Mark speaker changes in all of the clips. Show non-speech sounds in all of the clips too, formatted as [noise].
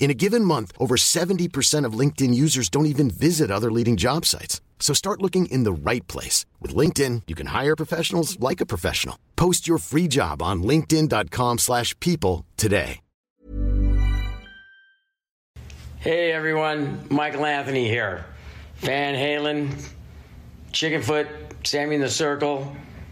Speaker 1: In a given month, over 70% of LinkedIn users don't even visit other leading job sites. So start looking in the right place. With LinkedIn, you can hire professionals like a professional. Post your free job on linkedin.com slash people today.
Speaker 2: Hey everyone, Michael Anthony here. Van Halen, Chickenfoot, Sammy in the Circle.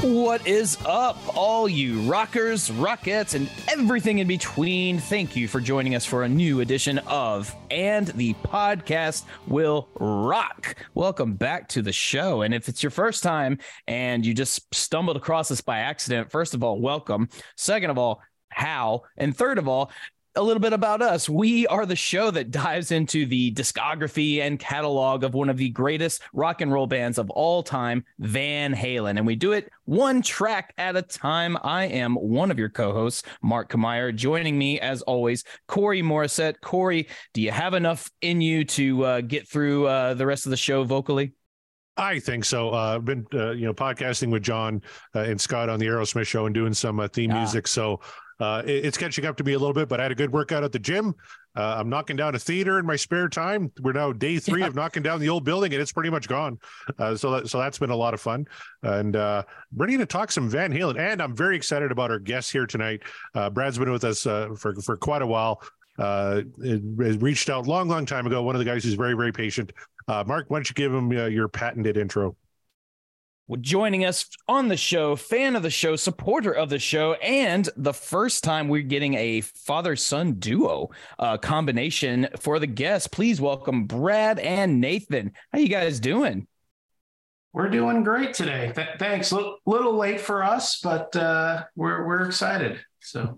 Speaker 3: What is up, all you rockers, rockets, and everything in between? Thank you for joining us for a new edition of And the Podcast Will Rock. Welcome back to the show. And if it's your first time and you just stumbled across us by accident, first of all, welcome. Second of all, how? And third of all, a little bit about us. We are the show that dives into the discography and catalog of one of the greatest rock and roll bands of all time, Van Halen. And we do it one track at a time. I am one of your co hosts, Mark Kameyer. Joining me, as always, Corey Morissette. Corey, do you have enough in you to uh, get through uh, the rest of the show vocally?
Speaker 4: I think so. Uh, I've been, uh, you know, podcasting with John uh, and Scott on the Aerosmith show and doing some uh, theme ah. music. So uh, it, it's catching up to me a little bit, but I had a good workout at the gym. Uh, I'm knocking down a theater in my spare time. We're now day three yeah. of knocking down the old building, and it's pretty much gone. Uh, so that, so that's been a lot of fun, and uh, ready to talk some Van Halen. And I'm very excited about our guests here tonight. Uh, Brad's been with us uh, for for quite a while. Uh, reached out long, long time ago. One of the guys who's very, very patient. Uh, Mark, why don't you give him your patented intro?
Speaker 3: Joining us on the show, fan of the show, supporter of the show, and the first time we're getting a father son duo uh, combination for the guests. Please welcome Brad and Nathan. How you guys doing?
Speaker 5: We're doing great today. Th- thanks. A little late for us, but uh, we're we're excited. So,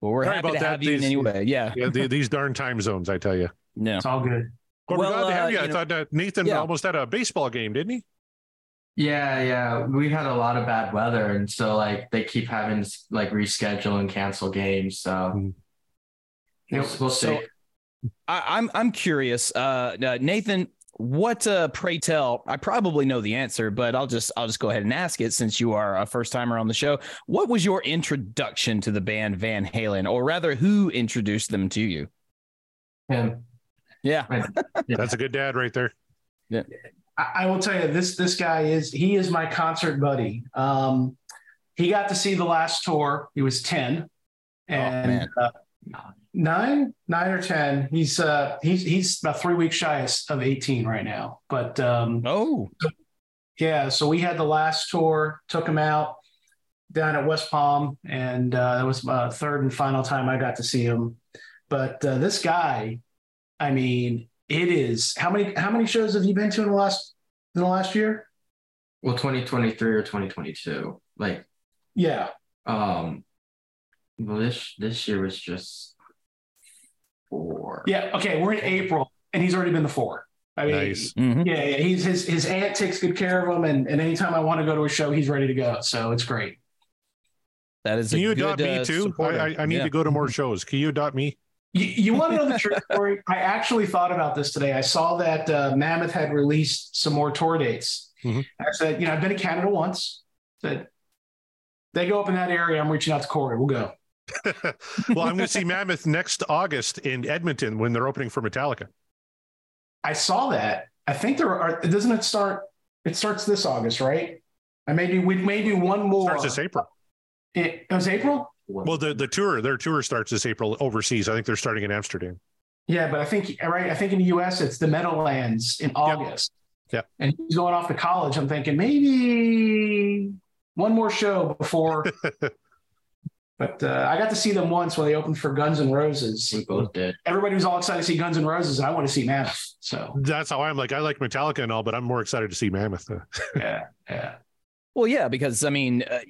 Speaker 3: well, we're Sorry happy to that. have you these, in anyway. Yeah,
Speaker 4: yeah. The, these darn time zones, I tell you.
Speaker 5: No, it's all good.
Speaker 4: Well, well, we're glad to have uh, you. I know, thought that Nathan yeah. almost had a baseball game, didn't he?
Speaker 6: Yeah, yeah. We had a lot of bad weather, and so like they keep having to like reschedule and cancel games. So mm-hmm. we'll, we'll
Speaker 3: so, see. I, am I'm, I'm curious, uh, uh, Nathan. What uh, pray tell? I probably know the answer, but I'll just I'll just go ahead and ask it since you are a first timer on the show. What was your introduction to the band Van Halen, or rather, who introduced them to you?
Speaker 6: Him.
Speaker 3: Yeah, [laughs]
Speaker 4: that's a good dad right there.
Speaker 3: Yeah.
Speaker 5: I, will tell you this this guy is he is my concert buddy. Um, he got to see the last tour. He was ten, and oh, uh, nine nine or ten. He's uh he's he's about three weeks shy of eighteen right now. But um,
Speaker 3: oh
Speaker 5: yeah, so we had the last tour. Took him out down at West Palm, and uh, that was my third and final time I got to see him. But uh, this guy, I mean, it is how many how many shows have you been to in the last in the last year?
Speaker 6: Well, 2023 or 2022. Like
Speaker 5: yeah.
Speaker 6: Um well this this year was just four.
Speaker 5: Yeah, okay, we're in April and he's already been to four. I mean, nice. mm-hmm. yeah, yeah, he's his his aunt takes good care of him, and, and anytime I want to go to a show, he's ready to go. So it's great.
Speaker 3: That is.
Speaker 4: Can you
Speaker 3: good,
Speaker 4: adopt me uh, too? I, I, I, need yeah. to go to more shows. Can you adopt me?
Speaker 5: You, you want to know the true [laughs] story? I actually thought about this today. I saw that uh, Mammoth had released some more tour dates. Mm-hmm. I said, you know, I've been to Canada once. Said they go up in that area. I'm reaching out to Corey. We'll go. [laughs]
Speaker 4: well, I'm going to see Mammoth next August in Edmonton when they're opening for Metallica.
Speaker 5: I saw that. I think there are. Doesn't it start? It starts this August, right? And maybe we maybe one more.
Speaker 4: Starts this April.
Speaker 5: It, it was April.
Speaker 4: Well, the the tour, their tour starts this April overseas. I think they're starting in Amsterdam.
Speaker 5: Yeah, but I think right. I think in the U.S. it's the Meadowlands in August.
Speaker 4: Yeah.
Speaker 5: And he's going off to college. I'm thinking maybe one more show before. [laughs] but uh, I got to see them once when they opened for Guns N' Roses.
Speaker 6: We both did.
Speaker 5: Everybody was all excited to see Guns N' Roses, and I want to see Mammoth. So
Speaker 4: that's how I'm like. I like Metallica and all, but I'm more excited to see Mammoth.
Speaker 5: yeah, yeah.
Speaker 3: Well, yeah, because I mean, uh,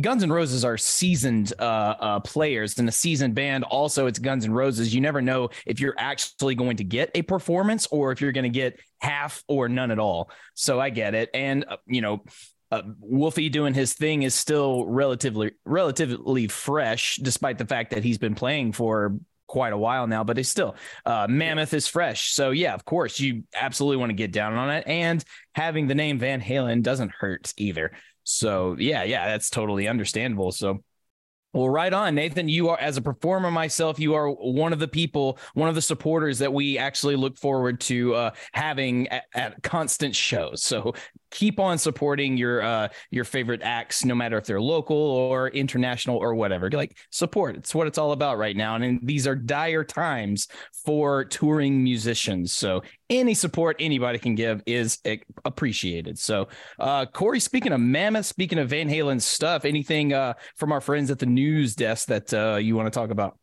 Speaker 3: Guns N' Roses are seasoned uh, uh, players and a seasoned band. Also, it's Guns N' Roses. You never know if you're actually going to get a performance or if you're going to get half or none at all. So I get it. And, uh, you know, uh, Wolfie doing his thing is still relatively relatively fresh, despite the fact that he's been playing for quite a while now. But it's still uh, Mammoth is fresh, so yeah, of course you absolutely want to get down on it. And having the name Van Halen doesn't hurt either. So yeah, yeah, that's totally understandable. So well, right on, Nathan. You are, as a performer myself, you are one of the people, one of the supporters that we actually look forward to uh, having at, at, constant shows. So keep on supporting your uh, your favorite acts, no matter if they're local or international or whatever. Like support. It's what it's all about right now. And, and these are dire times for touring musicians. So any support anybody can give is appreciated. So, uh, Corey, speaking of Mammoth, speaking of Van Halen stuff, anything uh, from our friends at the news desk that uh, you want to talk about?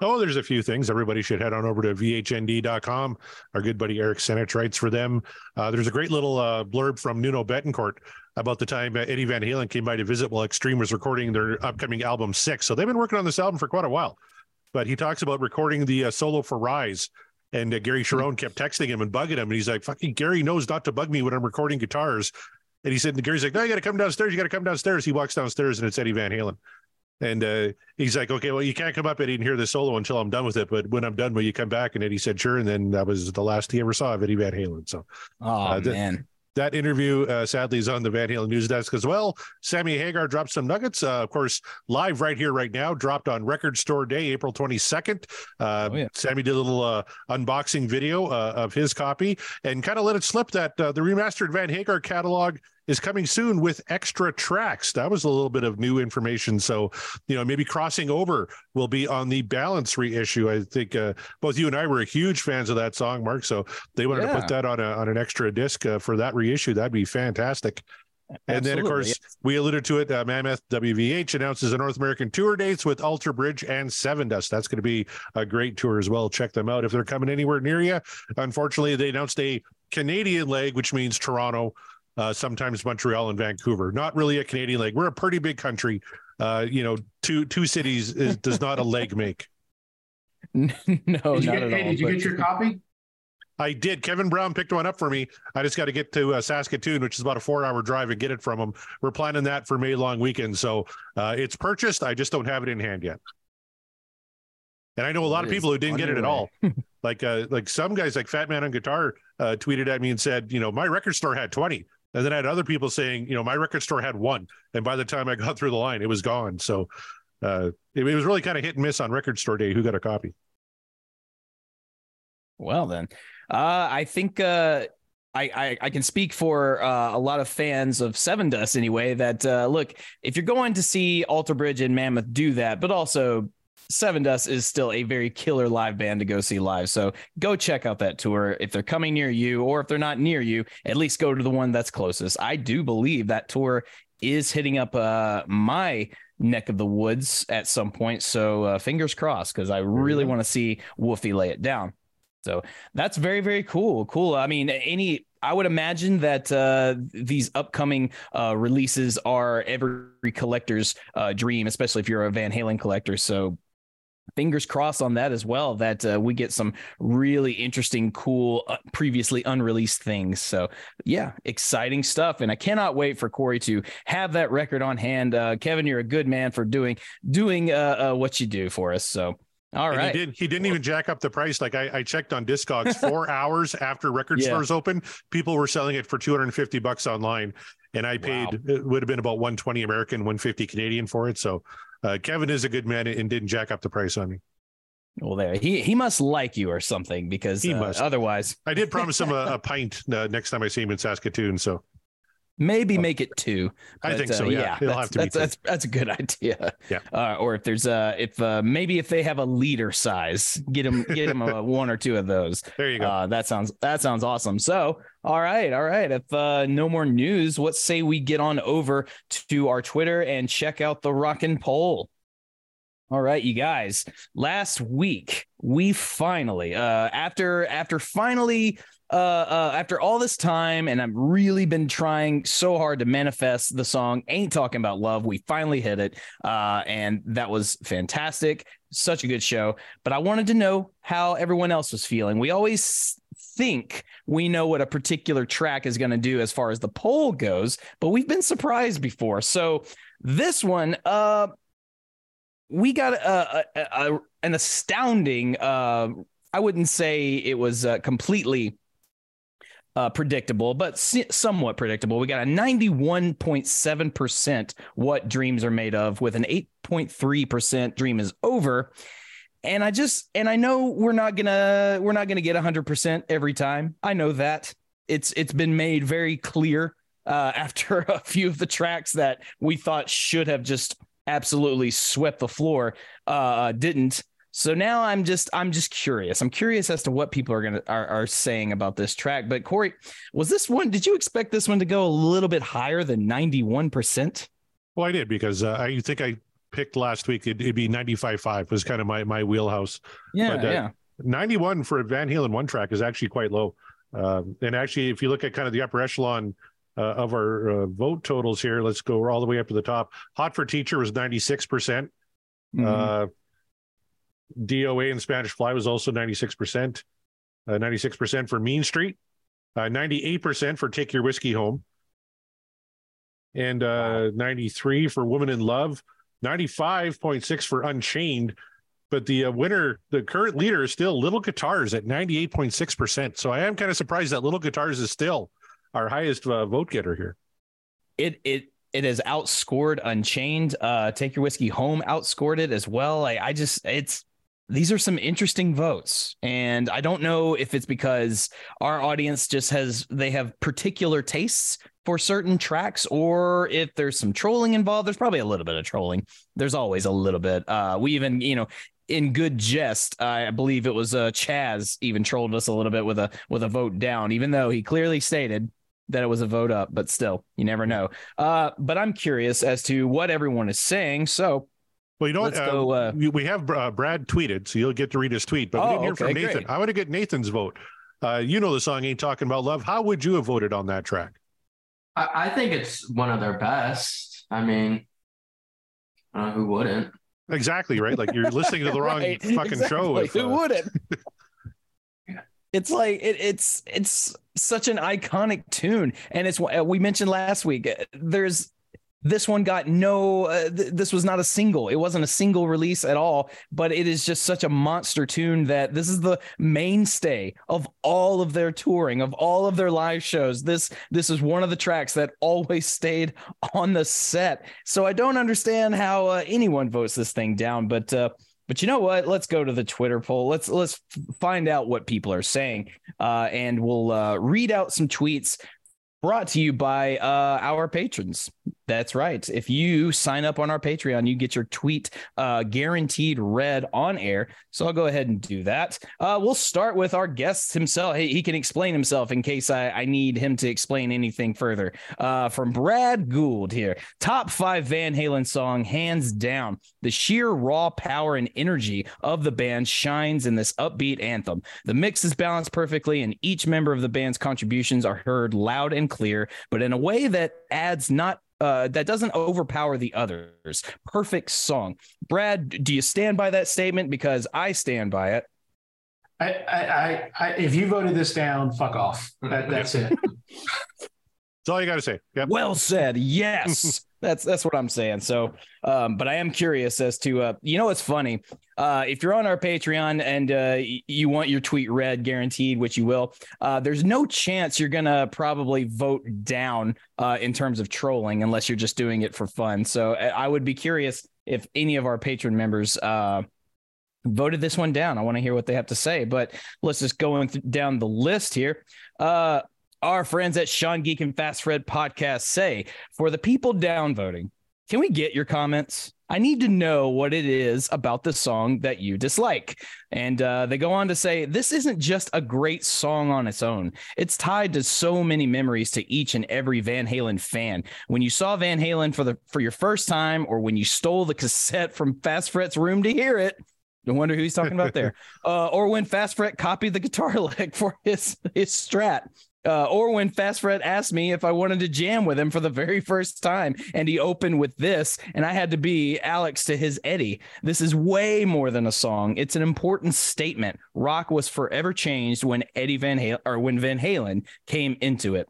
Speaker 4: Oh, there's a few things. Everybody should head on over to vhnd.com. Our good buddy Eric Senich writes for them. Uh, there's a great little uh, blurb from Nuno Bettencourt about the time Eddie Van Halen came by to visit while Extreme was recording their upcoming album Six. So they've been working on this album for quite a while. But he talks about recording the uh, solo for Rise. And uh, Gary Cherone kept texting him and bugging him. And he's like, fucking Gary knows not to bug me when I'm recording guitars. And he said, and Gary's like, no, you got to come downstairs. You got to come downstairs. He walks downstairs and it's Eddie Van Halen. And uh, he's like, okay, well, you can't come up, Eddie, and hear the solo until I'm done with it. But when I'm done, will you come back? And Eddie said, sure. And then that was the last he ever saw of Eddie Van Halen. So,
Speaker 3: oh, uh, man.
Speaker 4: That interview, uh, sadly, is on the Van Halen news desk as well. Sammy Hagar dropped some nuggets, uh, of course, live right here, right now. Dropped on Record Store Day, April 22nd. Uh, oh, yeah. Sammy did a little uh, unboxing video uh, of his copy and kind of let it slip that uh, the remastered Van Hagar catalog is coming soon with extra tracks. That was a little bit of new information. So, you know, maybe crossing over will be on the balance reissue. I think uh, both you and I were huge fans of that song, Mark. So they wanted yeah. to put that on a on an extra disc uh, for that reissue. That'd be fantastic. And then, of course, yes. we alluded to it. Uh, Mammoth WVH announces the North American tour dates with Alter Bridge and Sevendust. That's going to be a great tour as well. Check them out if they're coming anywhere near you. Unfortunately, they announced a Canadian leg, which means Toronto, uh, sometimes Montreal and Vancouver. Not really a Canadian leg. We're a pretty big country. Uh, you know, two two cities is, does not a leg make. [laughs]
Speaker 3: no, did
Speaker 5: you
Speaker 3: not
Speaker 5: get,
Speaker 3: at
Speaker 5: hey,
Speaker 3: all.
Speaker 5: Did you
Speaker 3: but...
Speaker 5: get your copy?
Speaker 4: I did. Kevin Brown picked one up for me. I just got to get to uh, Saskatoon, which is about a four-hour drive, and get it from him. We're planning that for May long weekend, so uh, it's purchased. I just don't have it in hand yet. And I know a lot of people who didn't get it at all. [laughs] like uh, like some guys, like Fat Man on Guitar, uh, tweeted at me and said, you know, my record store had twenty. And then I had other people saying, you know, my record store had one. And by the time I got through the line, it was gone. So uh, it, it was really kind of hit and miss on record store day who got a copy.
Speaker 3: Well, then, uh, I think uh, I, I, I, can speak for uh, a lot of fans of Sevendust anyway. That uh, look, if you're going to see Alter Bridge and Mammoth do that, but also Sevendust is still a very killer live band to go see live. So go check out that tour. If they're coming near you or if they're not near you, at least go to the one that's closest. I do believe that tour is hitting up uh, my neck of the woods at some point. So uh, fingers crossed because I really want to see Wolfie lay it down. So that's very, very cool. Cool. I mean, any I would imagine that uh, these upcoming uh, releases are every collector's uh, dream, especially if you're a Van Halen collector. So fingers crossed on that as well that uh, we get some really interesting cool uh, previously unreleased things so yeah exciting stuff and i cannot wait for corey to have that record on hand uh, kevin you're a good man for doing doing uh, uh, what you do for us so all right.
Speaker 4: He, did, he didn't even jack up the price. Like I, I checked on Discogs [laughs] four hours after record yeah. stores open, people were selling it for 250 bucks online. and I paid wow. it would have been about 120 American, 150 Canadian for it. So uh, Kevin is a good man and didn't jack up the price on me.
Speaker 3: Well, there he he must like you or something because he uh, must. Otherwise,
Speaker 4: I did promise him a, [laughs] a pint uh, next time I see him in Saskatoon. So
Speaker 3: maybe oh. make it two.
Speaker 4: But, I think so. Uh, yeah,
Speaker 3: yeah that's, that's, that's, that's, a good [laughs] idea.
Speaker 4: Yeah.
Speaker 3: Uh, or if there's a if uh, maybe if they have a liter size, get them get them a, [laughs] one or two of those.
Speaker 4: There you go.
Speaker 3: Uh, that sounds that sounds awesome. So all right, all right. If uh, no more news, let's say we get on over to our Twitter and check out the Rockin' Poll. All right, you guys. Last week we finally, uh, after after finally, uh, uh, after all this time, and I've really been trying so hard to manifest the song "Ain't Talking About Love." We finally hit it, uh, and that was fantastic. Such a good show. But I wanted to know how everyone else was feeling. We always think we know what a particular track is going to do as far as the poll goes, but we've been surprised before. So this one, uh we got a, a, a an astounding. Uh, I wouldn't say it was uh, completely uh, predictable, but somewhat predictable. We got a 91.7% what dreams are made of with an 8.3% dream is over. And I just and I know we're not gonna we're not gonna get 100% every time. I know that it's it's been made very clear uh, [laughs] after a few of the tracks that we thought should have just absolutely swept the floor, uh, didn't. So now I'm just I'm just curious. I'm curious as to what people are gonna are, are saying about this track. But Corey, was this one? Did you expect this one to go a little bit higher than 91 percent?
Speaker 4: Well, I did because uh, I think I picked last week. It'd, it'd be 95.5 was kind of my my wheelhouse.
Speaker 3: Yeah, but, uh, yeah.
Speaker 4: 91 for a Van Halen one track is actually quite low. Um, and actually, if you look at kind of the upper echelon uh, of our uh, vote totals here. Let's go all the way up to the top. Hot for Teacher was 96%. percent mm-hmm. uh, DOA and Spanish Fly was also 96%. 96% uh, for Mean Street. 98% uh, for Take Your Whiskey Home. And uh, wow. 93 for Woman in Love. 95.6 for Unchained. But the winner, the current leader is still Little Guitars at 98.6%. So I am kind of surprised that Little Guitars is still our highest uh, vote getter here.
Speaker 3: It it it has outscored Unchained. Uh, Take Your Whiskey Home outscored it as well. I, I just it's these are some interesting votes, and I don't know if it's because our audience just has they have particular tastes for certain tracks, or if there's some trolling involved. There's probably a little bit of trolling. There's always a little bit. Uh, we even you know in good jest, I believe it was uh, Chaz even trolled us a little bit with a with a vote down, even though he clearly stated that it was a vote up, but still, you never know. Uh, but I'm curious as to what everyone is saying. So,
Speaker 4: well, you know what? Uh, go, uh, we have uh, Brad tweeted, so you'll get to read his tweet. But we didn't hear okay, from Nathan. Great. I want to get Nathan's vote. Uh, you know the song ain't talking about love. How would you have voted on that track?
Speaker 6: I, I think it's one of their best. I mean, uh, who wouldn't?
Speaker 4: Exactly right. Like you're listening to the [laughs] wrong right. fucking exactly. show.
Speaker 3: If, who wouldn't? [laughs] it's like it, it's it's such an iconic tune and it's we mentioned last week uh, there's this one got no uh, th- this was not a single it wasn't a single release at all but it is just such a monster tune that this is the mainstay of all of their touring of all of their live shows this this is one of the tracks that always stayed on the set so i don't understand how uh, anyone votes this thing down but uh, but you know what? Let's go to the Twitter poll. Let's let's find out what people are saying, uh, and we'll uh, read out some tweets brought to you by uh, our patrons. That's right. If you sign up on our Patreon, you get your tweet uh, guaranteed read on air. So I'll go ahead and do that. Uh, we'll start with our guest himself. Hey, he can explain himself in case I, I need him to explain anything further. Uh, from Brad Gould here. Top five Van Halen song, hands down. The sheer raw power and energy of the band shines in this upbeat anthem. The mix is balanced perfectly, and each member of the band's contributions are heard loud and clear, but in a way that adds not uh, that doesn't overpower the others. Perfect song. Brad, do you stand by that statement? Because I stand by it.
Speaker 5: I, I, I, if you voted this down, fuck off. That, [laughs] that's it.
Speaker 4: That's all you got to say. Yep.
Speaker 3: Well said. Yes. [laughs] that's that's what I'm saying. So, um, but I am curious as to, uh, you know, it's funny. Uh, if you're on our Patreon and uh, you want your tweet read, guaranteed, which you will, uh, there's no chance you're gonna probably vote down uh, in terms of trolling unless you're just doing it for fun. So, I would be curious if any of our patron members uh, voted this one down. I want to hear what they have to say. But let's just go th- down the list here. Uh, our friends at Sean Geek and Fast Fred podcast say for the people downvoting, can we get your comments? I need to know what it is about the song that you dislike. And uh, they go on to say, this isn't just a great song on its own. It's tied to so many memories to each and every Van Halen fan. When you saw Van Halen for the for your first time, or when you stole the cassette from Fast Fred's room to hear it, no wonder who he's talking about there. [laughs] Uh, or when Fast Fred copied the guitar [laughs] lick for his his Strat. Uh, or when Fast Fred asked me if I wanted to jam with him for the very first time, and he opened with this, and I had to be Alex to his Eddie. This is way more than a song; it's an important statement. Rock was forever changed when Eddie Van Halen or when Van Halen came into it.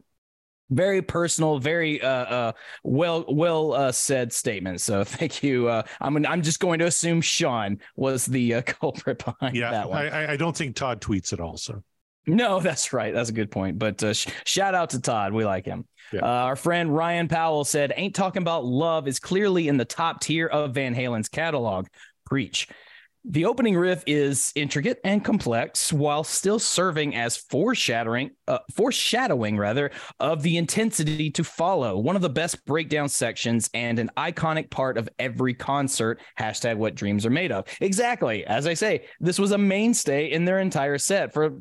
Speaker 3: Very personal, very uh, uh, well well uh, said statement. So [laughs] thank you. Uh, I'm I'm just going to assume Sean was the uh, [laughs] culprit behind
Speaker 4: yeah,
Speaker 3: that one.
Speaker 4: I, I don't think Todd tweets at it also.
Speaker 3: No, [laughs] that's right. That's a good point. But uh, sh- shout out to Todd. We like him. Yeah. Uh, our friend Ryan Powell said, Ain't Talking About Love is clearly in the top tier of Van Halen's catalog. Preach. The opening riff is intricate and complex while still serving as foreshadowing, uh, foreshadowing rather, of the intensity to follow. One of the best breakdown sections and an iconic part of every concert. Hashtag what dreams are made of. Exactly. As I say, this was a mainstay in their entire set for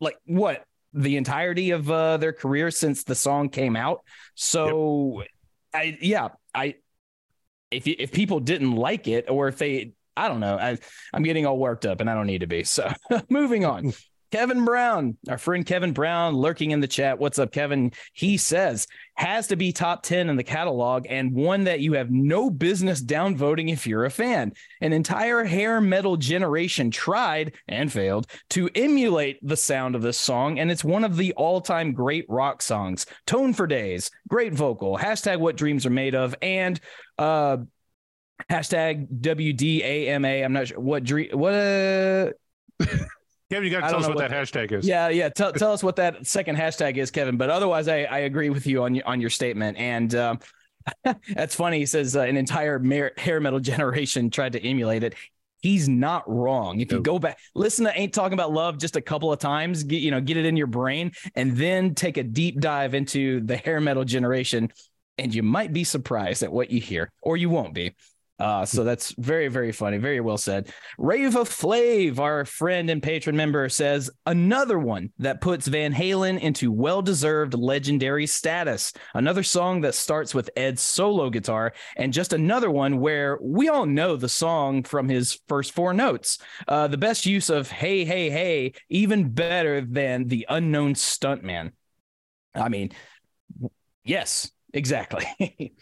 Speaker 3: like what the entirety of uh, their career since the song came out. So, yep. I yeah, I if if people didn't like it or if they I don't know, I I'm getting all worked up and I don't need to be. So, [laughs] moving on. [laughs] Kevin Brown, our friend Kevin Brown, lurking in the chat. What's up, Kevin? He says has to be top 10 in the catalog and one that you have no business downvoting if you're a fan. An entire hair metal generation tried and failed to emulate the sound of this song, and it's one of the all time great rock songs. Tone for days, great vocal, hashtag what dreams are made of, and uh, hashtag WDAMA. I'm not sure what dream, what, uh, [laughs]
Speaker 4: Kevin, you got to tell us what, what that hashtag is.
Speaker 3: Yeah, yeah. Tell, tell us what that second hashtag is, Kevin. But otherwise, I, I agree with you on your, on your statement. And um, [laughs] that's funny. He says uh, an entire hair metal [laughs] generation tried to emulate it. He's not wrong. If you go back, listen to "Ain't Talking About Love" just a couple of times, get you know, get it in your brain, and then take a deep dive into the hair metal generation, and you might be surprised at what you hear, or you won't be. Uh, so that's very, very funny. Very well said. Rava Flav, our friend and patron member, says another one that puts Van Halen into well deserved legendary status. Another song that starts with Ed's solo guitar, and just another one where we all know the song from his first four notes. Uh, the best use of Hey, Hey, Hey, even better than the unknown stuntman. I mean, yes, exactly. [laughs]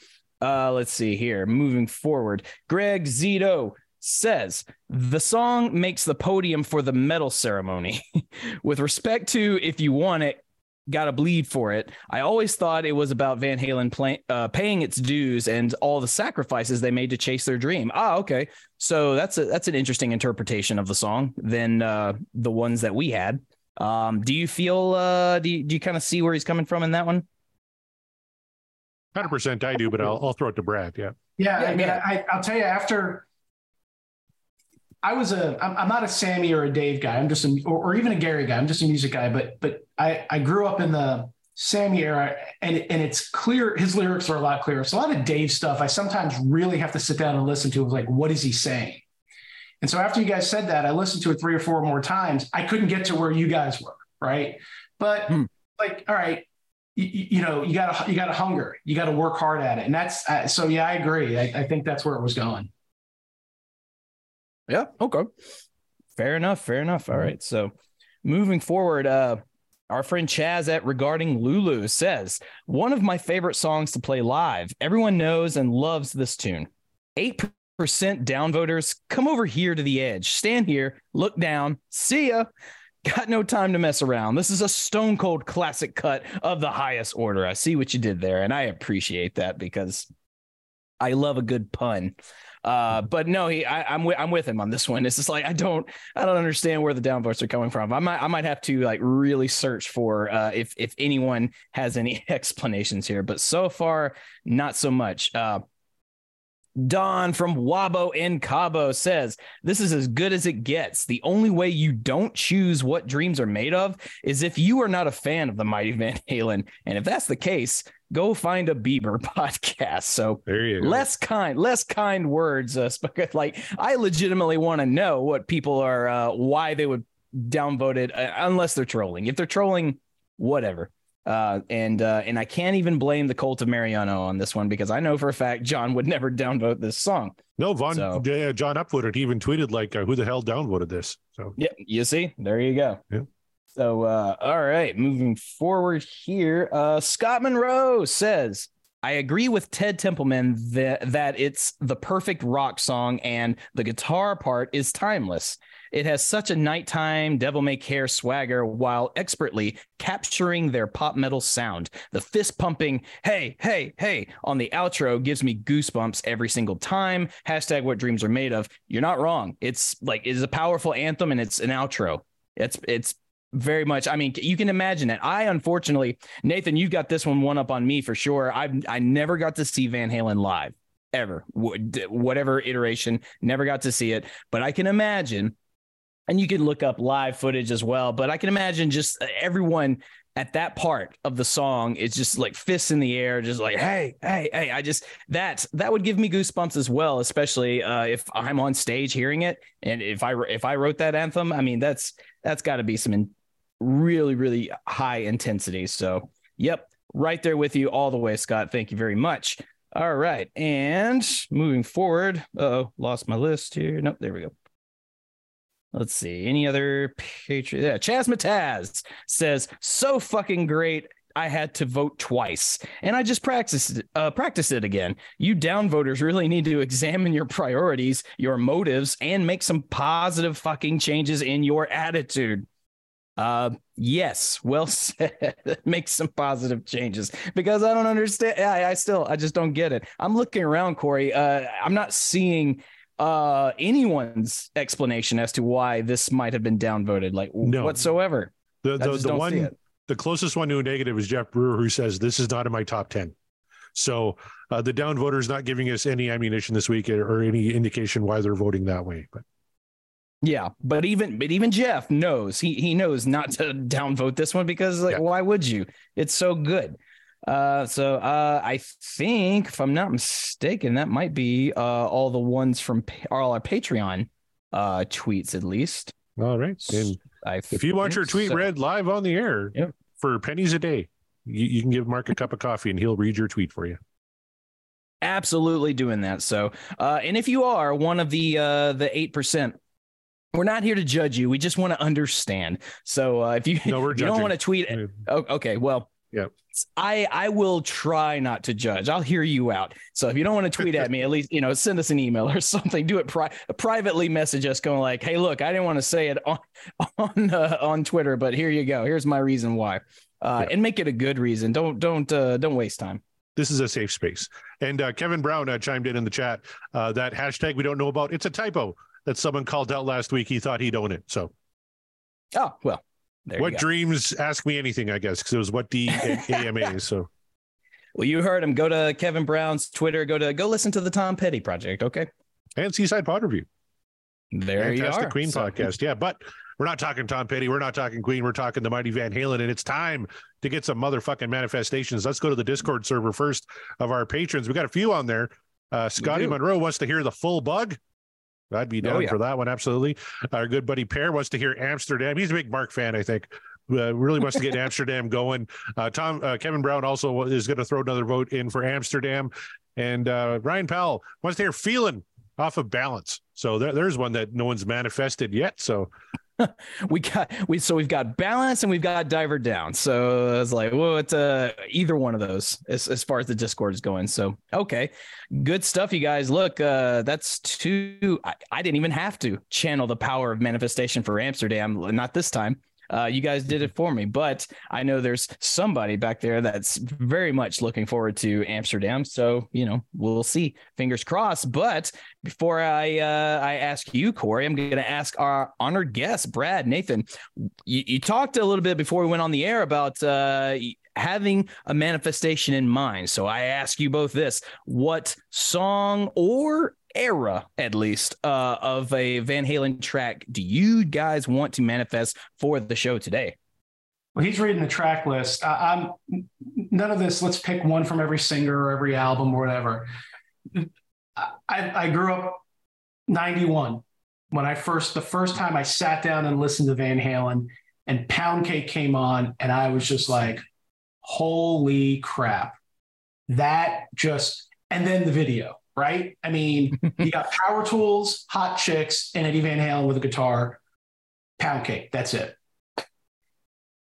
Speaker 3: Uh, let's see here. Moving forward, Greg Zito says the song makes the podium for the medal ceremony. [laughs] With respect to if you want it, gotta bleed for it. I always thought it was about Van Halen play, uh, paying its dues and all the sacrifices they made to chase their dream. Ah, okay. So that's a that's an interesting interpretation of the song than uh, the ones that we had. Um, do you feel? Uh, do you, do you kind of see where he's coming from in that one?
Speaker 4: Hundred percent, I do, but I'll, I'll throw it to Brad. Yeah.
Speaker 5: Yeah, yeah I mean, I, I'll tell you after. I was a. I'm, I'm not a Sammy or a Dave guy. I'm just a, or, or even a Gary guy. I'm just a music guy. But but I I grew up in the Sammy era, and and it's clear his lyrics are a lot clearer. So a lot of Dave stuff, I sometimes really have to sit down and listen to. Like, what is he saying? And so after you guys said that, I listened to it three or four more times. I couldn't get to where you guys were, right? But hmm. like, all right, you, you, know, you got to you got to hunger, you got to work hard at it, and that's uh, so. Yeah, I agree. I, I think that's where it was going.
Speaker 3: Yeah. Okay. Fair enough. Fair enough. All right. So moving forward, uh, our friend Chaz at Regarding Lulu says, one of my favorite songs to play live. Everyone knows and loves this tune. 8% downvoters, come over here to the edge. Stand here, look down, see ya. Got no time to mess around. This is a stone cold classic cut of the highest order. I see what you did there, and I appreciate that because I love a good pun. Uh, but no, he, I, am I'm with him on this one. It's just like I don't, I don't understand where the downvotes are coming from. I might, I might have to like really search for uh, if if anyone has any [laughs] explanations here. But so far, not so much. Uh, Don from Wabo in Cabo says, This is as good as it gets. The only way you don't choose what dreams are made of is if you are not a fan of the Mighty [laughs] Van Halen. And if that's the case, go find a Bieber [laughs] podcast. So
Speaker 4: there you
Speaker 3: go. less kind, less kind words. Uh, [laughs] like I legitimately want to know what people are, uh, why they would downvote it, uh, unless they're trolling. If they're trolling, whatever. Uh, and uh, and I can't even blame the cult of Mariano on this one because I know for a fact John would never [laughs] downvote this song.
Speaker 4: No, Von so, uh, John upvoted. He even tweeted like, uh, "Who the hell downvoted this?" So
Speaker 3: yeah, you see, there you go.
Speaker 4: Yeah.
Speaker 3: So uh, all right, moving forward here, uh, Scott Monroe says. I agree with Ted Templeman that, that it's the perfect rock song and the guitar part is timeless. It has such a nighttime devil may care swagger while expertly capturing their pop metal sound. The fist pumping, hey, hey, hey, on the outro gives me goosebumps every single time. Hashtag what dreams are made of. You're not wrong. It's like it is a powerful anthem and it's an outro. It's it's very much. I mean, you can imagine it. I unfortunately, Nathan, you've got this one one up on me for sure. I I never got to see Van Halen live ever, whatever iteration. Never got to see it, but I can imagine and you can look up live footage as well. But I can imagine just uh, everyone at that part of the song is just like fists in the air, just like hey, hey, hey. I just that that would give me goosebumps as well, especially uh, if I'm on stage hearing it. And if I if I wrote that anthem, I mean that's that's got to be some in, really really high intensity. So yep, right there with you all the way, Scott. Thank you very much. All right, and moving forward. Oh, lost my list here. Nope, there we go. Let's see. Any other patriot? Yeah, Chaz Mataz says, so fucking great. I had to vote twice, and I just practiced uh, practiced it again. You downvoters really need to examine your priorities, your motives, and make some positive fucking changes in your attitude. Uh, yes, well [laughs] said. make some positive changes because I don't understand. I, I still, I just don't get it. I'm looking around, Corey. Uh, I'm not seeing uh anyone's explanation as to why this might have been downvoted like no. whatsoever
Speaker 4: the the, the one the closest one to a negative is jeff brewer who says this is not in my top 10 so uh, the downvoter is not giving us any ammunition this week or any indication why they're voting that way but
Speaker 3: yeah, but even but even Jeff knows he he knows not to [laughs] downvote this one because like yeah. why would you? It's so good. Uh, so uh, I think, if I'm not mistaken, that might be uh, all the ones from all our Patreon uh, tweets, at least.
Speaker 4: All right. And I if you want your tweet so. read live on the air yep. for pennies a day, you, you can give Mark a cup of coffee and he'll read your tweet for you
Speaker 3: absolutely doing that so uh, and if you are one of the uh the 8% we're not here to judge you we just want to understand so uh, if you, no, [laughs] you don't want to tweet oh, okay well
Speaker 4: yeah.
Speaker 3: I I will try not to judge. I'll hear you out. So if you don't want to tweet at me, at least you know send us an email or [laughs] something. Do it pri- privately. Message us going like, "Hey, look, I didn't want to say it on [laughs] on uh, on Twitter, but here you go. Here's my reason why." Uh, yeah. And make it a good reason. Don't don't uh, don't waste time.
Speaker 4: This is a safe space. And uh, Kevin Brown uh, chimed in in the chat uh, that hashtag we don't know about. It's a typo that someone called out last week. He thought he'd own it. So.
Speaker 3: Oh well,
Speaker 4: there what dreams? Ask me anything, I guess, because it was what D AMA. [laughs] So,
Speaker 3: well, you heard him. Go to Kevin Brown's Twitter. Go to go listen to the Tom Petty Project. Okay,
Speaker 4: and Seaside Pod Review.
Speaker 3: There Fantastic you are.
Speaker 4: the Queen so, podcast. Yeah, but we're not talking Tom Petty. We're not talking Queen. We're talking the Mighty Van Halen, and it's time to get some motherfucking manifestations. Let's go to the Discord server first of our patrons. We got a few on there. Uh, Scotty Monroe wants to hear the full bug. I'd be oh, down oh, yeah. for that one. Absolutely. Our good buddy Pear wants to hear Amsterdam. He's a big Mark fan, I think. Uh, really wants to get [laughs] Amsterdam going. Uh, Tom uh, Kevin Brown also is going to throw another vote in for Amsterdam, and uh, Ryan Powell wants to hear "Feeling" off of Balance. So there, there's one that no one's manifested yet. So [laughs]
Speaker 3: we got we so we've got balance and we've got diver down. So it's like, well, it's uh either one of those as, as far as the Discord is going. So okay, good stuff, you guys. Look, uh that's two. I, I didn't even have to channel the power of manifestation for Amsterdam. Not this time. Uh, you guys did it for me, but I know there's somebody back there that's very much looking forward to Amsterdam. So you know, we'll see. Fingers crossed. But before I uh, I ask you, Corey, I'm going to ask our honored guest, Brad Nathan. You, you, talked a little bit before we went on the air about uh, having a manifestation in mind. So I ask you both this: What song or era, at least, uh, of a Van Halen track do you guys want to manifest for the show today?
Speaker 5: Well, he's reading the track list. I, am none of this. Let's pick one from every singer or every album or whatever. I, I grew up 91 when I first, the first time I sat down and listened to Van Halen and Pound Cake came on, and I was just like, holy crap. That just, and then the video right? I mean, you got [laughs] power tools, hot chicks, and Eddie Van Halen with a guitar, pound cake. That's it.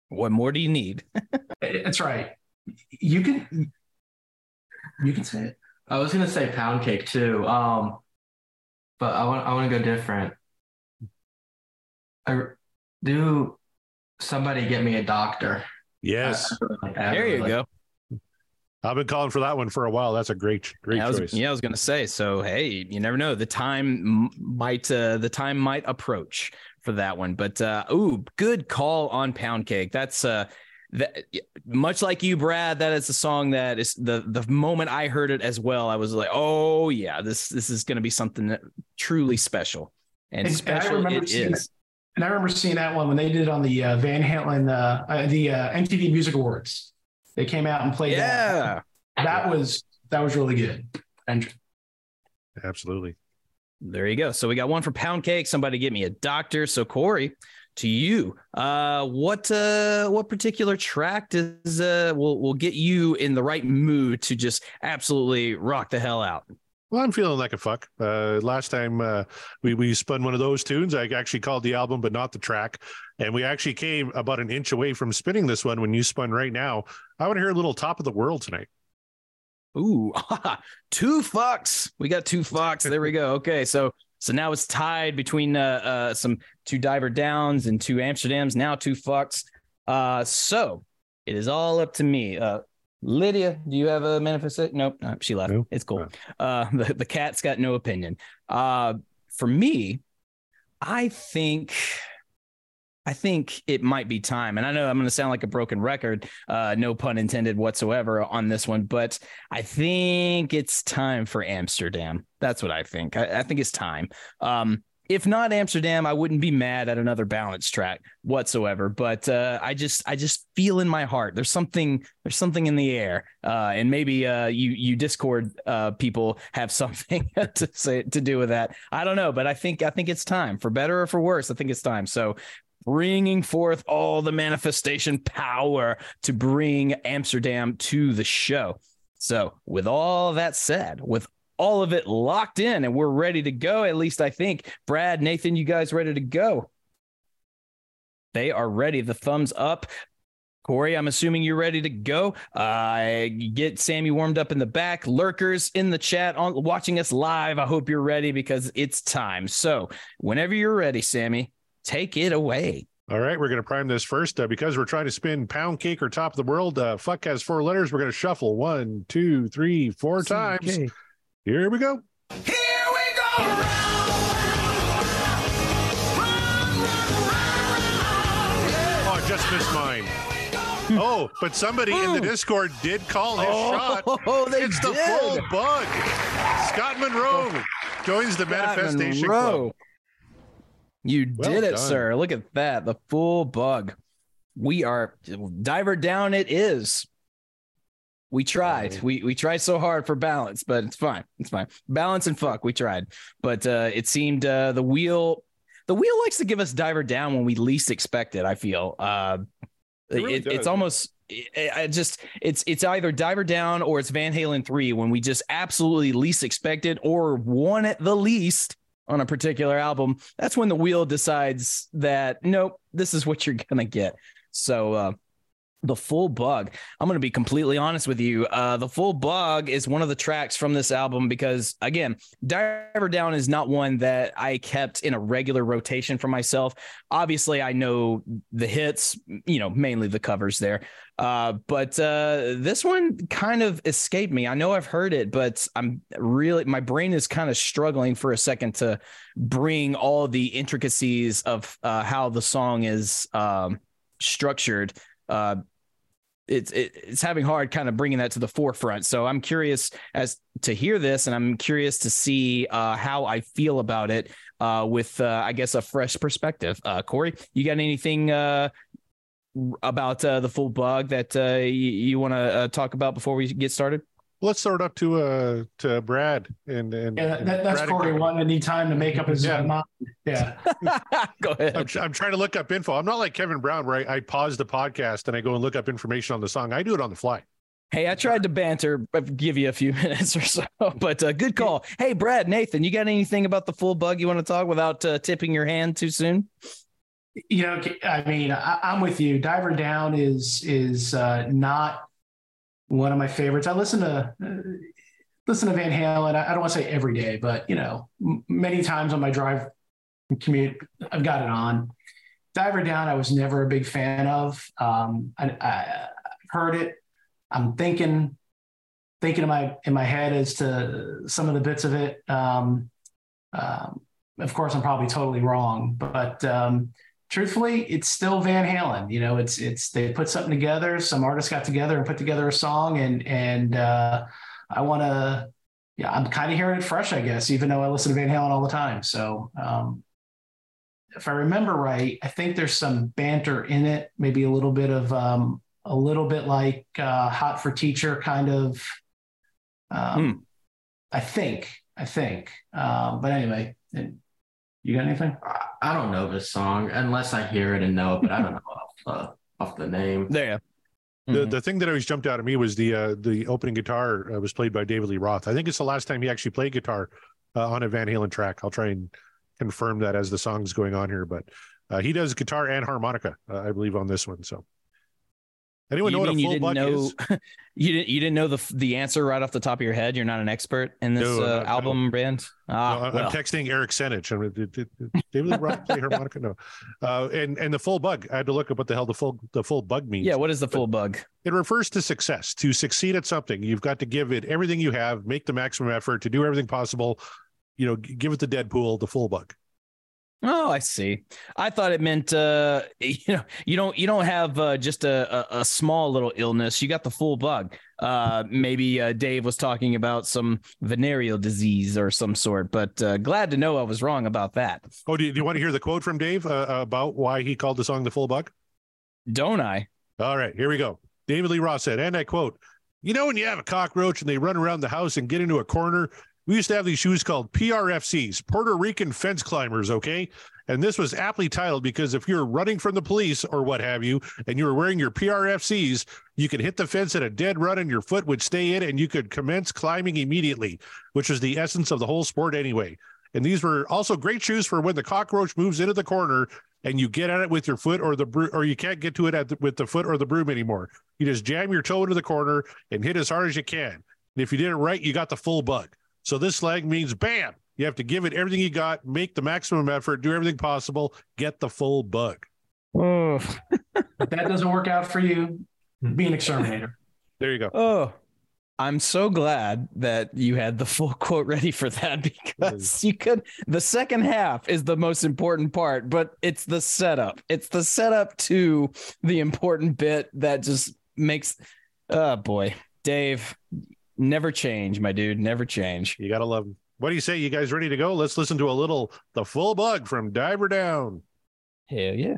Speaker 3: What more do you need? [laughs]
Speaker 5: That's right. You can you can say it.
Speaker 6: I was gonna say pound cake too. Um, but I want I want to go different. I do somebody get me a doctor.
Speaker 4: Yes.
Speaker 3: there you go.
Speaker 4: I've been calling for that one for a while. That's a great, great
Speaker 3: yeah, I was,
Speaker 4: choice.
Speaker 3: Yeah, I was going to say. So, hey, you never know. The time might, uh, the time might approach for that one. But, uh, ooh, good call on Pound Cake. That's, uh, that much like you, Brad. That is a song that is the the moment I heard it as well. I was like, oh yeah, this this is going to be something that truly special and, and special and it is.
Speaker 5: And I remember seeing that one when they did it on the uh, Van Halen, uh, uh, the uh, MTV Music Awards. They came out and played
Speaker 3: yeah.
Speaker 5: that. That was that was really good. And
Speaker 4: absolutely.
Speaker 3: There you go. So we got one for pound cake. Somebody get me a doctor. So Corey, to you, uh, what uh, what particular track does uh, will will get you in the right mood to just absolutely rock the hell out?
Speaker 4: Well, I'm feeling like a fuck. Uh, last time uh, we we spun one of those tunes, I actually called the album, but not the track. And we actually came about an inch away from spinning this one when you spun right now. I want to hear a little top of the world tonight.
Speaker 3: Ooh, [laughs] two fucks. We got two fucks. There we go. Okay, so so now it's tied between uh, uh some two diver downs and two Amsterdams. Now two fucks. Uh, so it is all up to me. Lydia, do you have a manifestation? Nope, no, she left. Nope. It's cool. Uh, [laughs] the, the cat's got no opinion. Uh, for me, I think I think it might be time. And I know I'm going to sound like a broken record, uh, no pun intended whatsoever on this one, but I think it's time for Amsterdam. That's what I think. I, I think it's time. Um, if not Amsterdam, I wouldn't be mad at another balance track whatsoever. But uh, I just I just feel in my heart there's something there's something in the air, uh, and maybe uh, you you Discord uh, people have [laughs] something to say to do with that. I don't know, but I think I think it's time for better or for worse. I think it's time. So bringing forth all the manifestation power to bring Amsterdam to the show. So, with all that said, with all of it locked in and we're ready to go. At least I think. Brad, Nathan, you guys ready to go? They are ready. The thumbs up. Corey, I'm assuming you're ready to go. Uh, get Sammy warmed up in the back. Lurkers in the chat on watching us live. I hope you're ready because it's time. So, whenever you're ready, Sammy, take it away.
Speaker 4: All right, we're going to prime this first uh, because we're trying to spin pound cake or top of the world. Uh, fuck has four letters. We're going to shuffle one, two, three, four times. Here we go. Here we go. Oh, I just missed mine. Oh, but somebody in the Discord did call his oh, shot. [laughs]
Speaker 3: Oh, they
Speaker 4: it's
Speaker 3: did.
Speaker 4: the full bug. Scott Monroe joins the Scott Manifestation Monroe. Club.
Speaker 3: You well did it, done. sir. Look at that. The full bug. We are diver down. It is. We tried. We we tried so hard for balance, but it's fine. It's fine. Balance and fuck. We tried, but uh, it seemed uh, the wheel the wheel likes to give us diver down when we least expect it. I feel uh, it really it, it's almost I just it's it's either diver down or it's Van Halen three when we just absolutely least expected or one at the least on a particular album. That's when the wheel decides that nope, this is what you're gonna get. So uh, the full bug. I'm going to be completely honest with you. Uh, the full bug is one of the tracks from this album because again diver down is not one that i kept in a regular rotation for myself. Obviously i know the hits you know mainly the covers there. Uh, but uh, this one kind of escaped me. I know i've heard it but i'm really my brain is kind of struggling for a second to bring all the intricacies of uh, how the song is um, structured. Uh, it's it, it's having hard kind of bringing that to the forefront. So I'm curious as to hear this, and I'm curious to see uh, how I feel about it uh, with uh, I guess a fresh perspective. Uh, Corey, you got anything uh, about uh, the full bug that you want to talk about before we get started?
Speaker 4: Let's throw it up to uh to Brad and and,
Speaker 5: yeah, that, that's
Speaker 4: Brad
Speaker 5: Corey wanting any time to make up his
Speaker 4: yeah.
Speaker 5: mind. Yeah, [laughs]
Speaker 3: go ahead.
Speaker 4: I'm, I'm, trying to look up info. I'm not like Kevin Brown where I, I pause the podcast and I go and look up information on the song. I do it on the fly.
Speaker 3: Hey, I tried to banter, give you a few [laughs] minutes or so, but uh, good call. Hey, Brad, Nathan, you got anything about the full bug you want to talk without uh, tipping your hand too soon?
Speaker 5: You know, I mean, I, am with you. Diver Down is is uh, not one of my favorites. I listen to uh, listen to Van Halen. I, I don't want to say every day, but you know, m- many times on my drive commute, I've got it on. Diver Down, I was never a big fan of. Um, I, I heard it. I'm thinking, thinking in my in my head as to some of the bits of it. Um, um, of course, I'm probably totally wrong, but um, truthfully, it's still Van Halen. You know, it's it's they put something together. Some artists got together and put together a song, and and uh, I want to. Yeah, I'm kind of hearing it fresh, I guess, even though I listen to Van Halen all the time. So, um, if I remember right, I think there's some banter in it, maybe a little bit of um, a little bit like uh, "Hot for Teacher" kind of. Um, hmm. I think, I think, um, but anyway, you got anything?
Speaker 6: I don't know this song unless I hear it and know it, but I don't know off, uh, off the name.
Speaker 3: Yeah.
Speaker 4: The, mm-hmm. the thing that always jumped out at me was the uh, the opening guitar uh, was played by David Lee Roth. I think it's the last time he actually played guitar uh, on a Van Halen track. I'll try and confirm that as the song's going on here, but uh, he does guitar and harmonica, uh, I believe, on this one. So Anyone you know what a full
Speaker 3: bug
Speaker 4: know,
Speaker 3: is? [laughs] you didn't. You didn't know the the answer right off the top of your head. You're not an expert in this no, uh, album no. band.
Speaker 4: Ah, no, I'm texting Eric Senich. I mean, did, did, [laughs] David Roth play harmonica? No. Uh, and and the full bug. I had to look up what the hell the full the full bug means.
Speaker 3: Yeah, what is the full but bug?
Speaker 4: It refers to success. To succeed at something, you've got to give it everything you have, make the maximum effort to do everything possible. You know, give it the Deadpool, the full bug.
Speaker 3: Oh, I see. I thought it meant uh, [laughs] you know you don't you don't have uh, just a, a, a small little illness. You got the full bug. Uh, maybe uh, Dave was talking about some venereal disease or some sort. But uh, glad to know I was wrong about that.
Speaker 4: Oh, do you, do you want to hear the quote from Dave uh, about why he called the song the full bug?
Speaker 3: Don't I?
Speaker 4: All right, here we go. David Lee Roth said, and I quote, "You know when you have a cockroach and they run around the house and get into a corner we used to have these shoes called PRFCs, Puerto Rican fence climbers, okay? And this was aptly titled because if you're running from the police or what have you, and you were wearing your PRFCs, you could hit the fence at a dead run and your foot would stay in and you could commence climbing immediately, which was the essence of the whole sport anyway. And these were also great shoes for when the cockroach moves into the corner and you get at it with your foot or the bro- or you can't get to it the, with the foot or the broom anymore. You just jam your toe into the corner and hit as hard as you can. And if you did it right, you got the full bug. So this slang means bam. You have to give it everything you got, make the maximum effort, do everything possible, get the full bug.
Speaker 5: Oh. if that doesn't work out for you, be an exterminator.
Speaker 4: There you go.
Speaker 3: Oh, I'm so glad that you had the full quote ready for that [laughs] because you could. The second half is the most important part, but it's the setup. It's the setup to the important bit that just makes. Oh boy, Dave, Never change, my dude. Never change.
Speaker 4: You gotta love them. What do you say? You guys ready to go? Let's listen to a little the full bug from Diver Down.
Speaker 3: Hell yeah.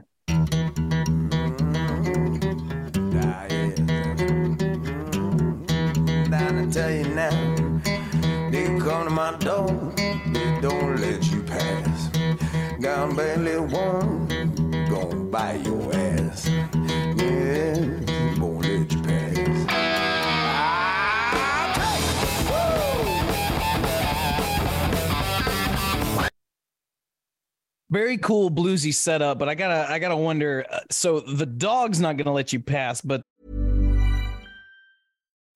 Speaker 3: Very cool bluesy setup but i gotta i gotta wonder uh, so the dog's not gonna let you pass but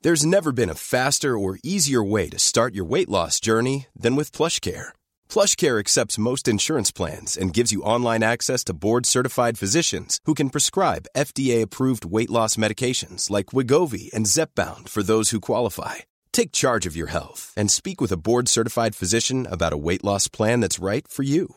Speaker 7: There's never been a faster or easier way to start your weight loss journey than with PlushCare. PlushCare accepts most insurance plans and gives you online access to board-certified physicians who can prescribe FDA-approved weight loss medications like Wegovy and Zepbound for those who qualify. Take charge of your health and speak with a board-certified physician about a weight loss plan that's right for you.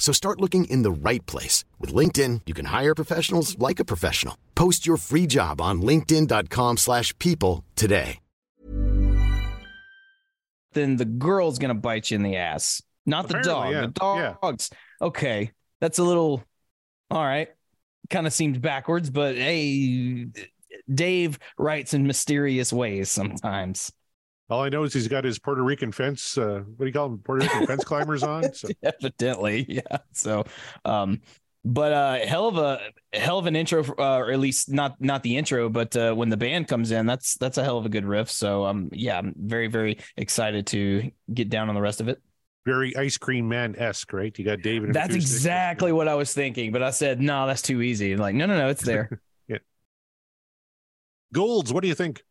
Speaker 1: So start looking in the right place. With LinkedIn, you can hire professionals like a professional. Post your free job on linkedin.com slash people today.
Speaker 3: Then the girl's going to bite you in the ass. Not the dog.
Speaker 4: Apparently,
Speaker 3: The
Speaker 4: yeah.
Speaker 3: dogs. Okay. That's a little, all right. Kind of seems backwards, but hey, Dave writes in mysterious ways sometimes.
Speaker 4: All I know is he's got his Puerto Rican fence. Uh, what do you call them? Puerto Rican fence climbers on. [laughs] So
Speaker 3: Evidently, yeah. So, um, but uh, hell of a hell of an intro, uh, or at least not not the intro, but uh, when the band comes in, that's that's a hell of a good riff. So, um, yeah, I'm very very excited to get down on the rest of it.
Speaker 4: very ice cream man esque, right? You got David.
Speaker 3: That's exactly what I was thinking, but I said no, that's too easy. Like, no, no, no, it's there. [laughs]
Speaker 4: yeah. Goulds. What do you think?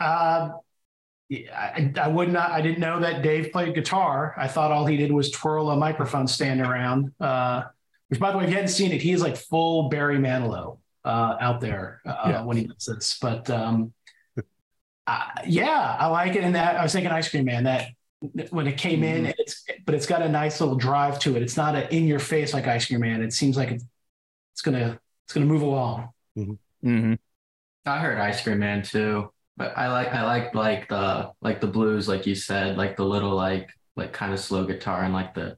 Speaker 5: Uh, yeah, I, I would not. I didn't know that Dave played guitar. I thought all he did was twirl a microphone stand around. Uh, which, by the way, if you hadn't seen it, he is like full Barry Manilow uh, out there uh,
Speaker 4: Yeah.
Speaker 5: when he does this. But um, uh, yeah, I like it. And that I was thinking Ice Cream Man. That when it came in, it's but it's got a nice little drive to it. It's not a in your face like Ice Cream Man. It seems like it's it's gonna it's gonna move along.
Speaker 3: hmm
Speaker 6: I heard Ice Cream Man too, but I like I like like the like the blues, like you said, like the little like like kind of slow guitar and like the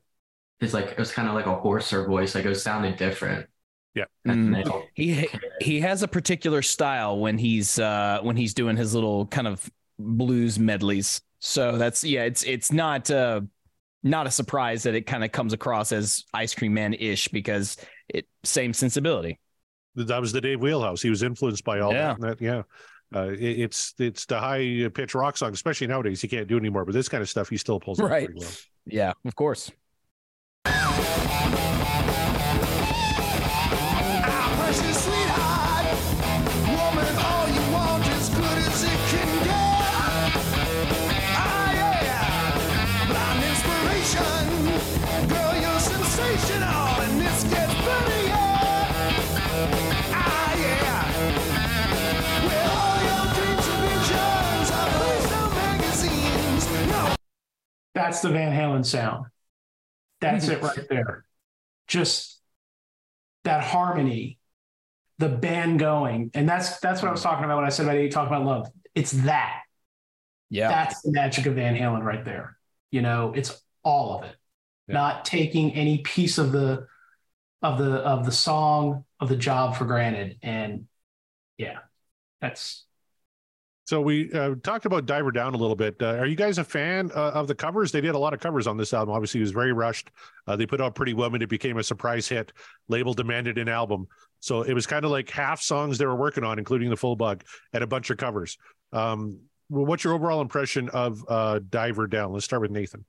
Speaker 6: it's like it was kind of like a hoarser voice, like it was sounding different.
Speaker 4: Yeah.
Speaker 3: Mm. He he has a particular style when he's uh when he's doing his little kind of blues medleys. So that's yeah, it's it's not uh not a surprise that it kind of comes across as Ice Cream Man ish because it same sensibility.
Speaker 4: That was the Dave Wheelhouse. He was influenced by all
Speaker 3: Yeah.
Speaker 4: that. that. Yeah. Uh, it- it's it's the high pitch rock song, especially nowadays. He can't do anymore, but this kind of stuff he still pulls
Speaker 3: Right.
Speaker 4: pretty well.
Speaker 3: Yeah, of course.
Speaker 5: That's the Van Halen sound. That's it right [laughs] there. Just that harmony, the band going, and that's that's what I was talking about when I said about you talking about love. It's that.
Speaker 3: Yeah.
Speaker 5: That's the magic of Van Halen right there. You know, it's all of it.
Speaker 4: Yeah.
Speaker 5: Not taking any piece of the of the of the song of the job for granted. And yeah, that's
Speaker 4: So we uh, talked about Diver Down a little bit. Uh, are you guys a fan uh, of the covers? They did a lot of covers on this album. Obviously, it was very rushed. Uh, they put out Pretty Woman. It became a surprise hit. Label demanded an album. So it was kind of like half songs they were working on, including the full bug, and a bunch of covers. Um, what's your overall impression of uh, Diver Down? Let's start with Nathan.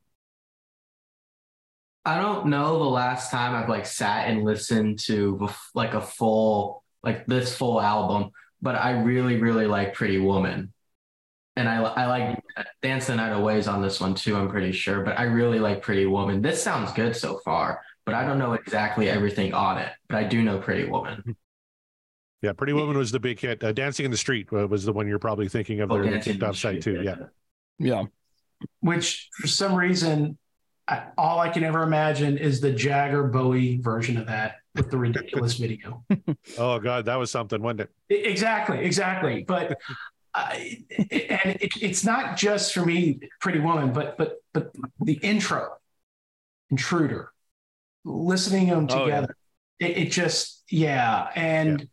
Speaker 6: I don't know the last time I've like sat and listened to like a full like this full album, but I really really like Pretty Woman, and I I like Dance the Night Away is on this one too. I'm pretty sure, but I really like Pretty Woman. This sounds good so far, but I don't know exactly everything on it. But I do know Pretty Woman. [laughs]
Speaker 4: Yeah, Pretty Woman was the big hit. Uh, Dancing in the Street uh, was the one you're probably thinking of.
Speaker 6: Oh,
Speaker 4: there that
Speaker 6: Dancing in the
Speaker 4: off site
Speaker 6: Street,
Speaker 4: too. Yeah.
Speaker 3: Yeah.
Speaker 5: which for some reason I, all I can ever imagine is the Jagger Bowie version of that with the ridiculous video. [laughs]
Speaker 4: Oh God, that was something, wasn't it?
Speaker 5: Exactly, exactly. But I, and it, it's not just for me, Pretty Woman, but but but the intro, Intruder, listening to them
Speaker 3: Oh, yeah.
Speaker 5: together, it, it just yeah, and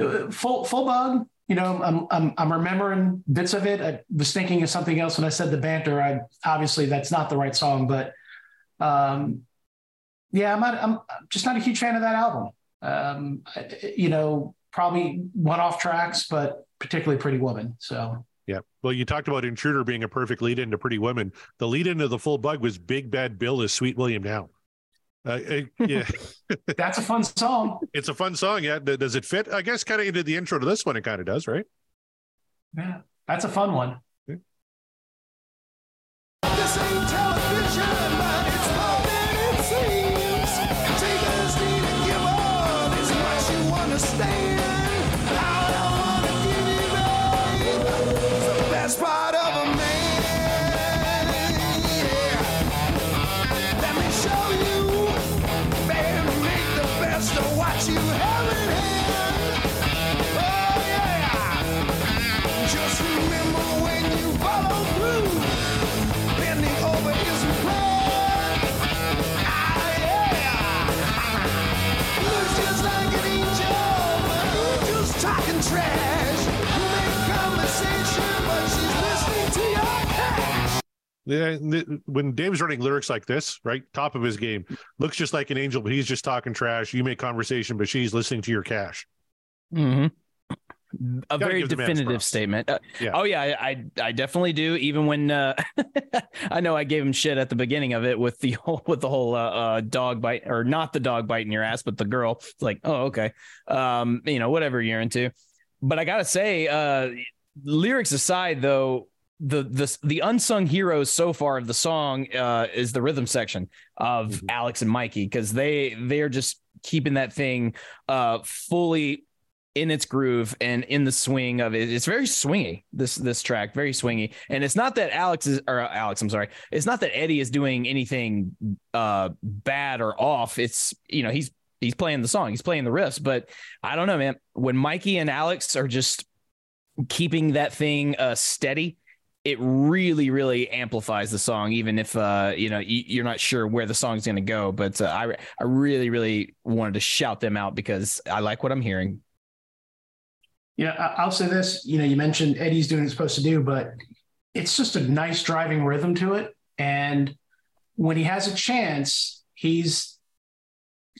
Speaker 5: uh, full full bug. you know, I'm, I'm, I'm remembering bits of it. I was thinking of something else when I said the banter. I obviously that's not the right song, but um, yeah, I'm not, I'm just not a huge fan of that album. Um, you know, probably one-off tracks, but particularly Pretty Woman. So
Speaker 4: Yeah. Well, you talked about Intruder being a perfect lead into Pretty Women. The lead into the full bug was Big Bad Bill is Sweet William now. Uh, uh, yeah, [laughs]
Speaker 5: that's a fun song.
Speaker 4: it's a fun song. Yeah. Does it fit? I guess kind of into the intro to this one. It kind of does, right?
Speaker 5: Yeah, that's a fun one.
Speaker 8: This when
Speaker 4: Dave's writing lyrics like this, right, top of his game, looks just like an angel, but he's just talking trash. You make conversation, but she's listening to your cash.
Speaker 3: hmm A very
Speaker 4: give the man
Speaker 3: definitive statement. Uh,
Speaker 4: Yeah.
Speaker 3: Oh yeah, I, I I definitely do. Even when uh, [laughs] I know I gave him shit at the beginning of it with the [laughs] whole with the whole uh, uh, dog bite or not the dog biting your ass, but the girl. It's like, oh okay, um, you know whatever you're into. But I gotta say, uh, lyrics aside, though, the the the unsung heroes so far of the song uh, is the rhythm section of
Speaker 4: Mhm.
Speaker 3: Alex and Mikey because they they're just keeping that thing uh, fully in its groove and in the swing of it. It's very swingy. This this track very swingy, and it's not that Alex is or uh, Alex. I'm sorry. It's not that Eddie is doing anything uh, bad or off. It's you know he's he's playing the song, he's playing the riffs, but I don't know, man. When Mikey and Alex are just keeping that thing uh, steady. It really, really amplifies the song, even if uh, you know you're not sure where the song's going to go. But uh, I, I really, really wanted to shout them out because I like what I'm hearing.
Speaker 5: You know, I- I'll say this. You know, you mentioned Eddie's doing what he's supposed to do, but it's just a nice driving rhythm to it. And when he has a chance, he's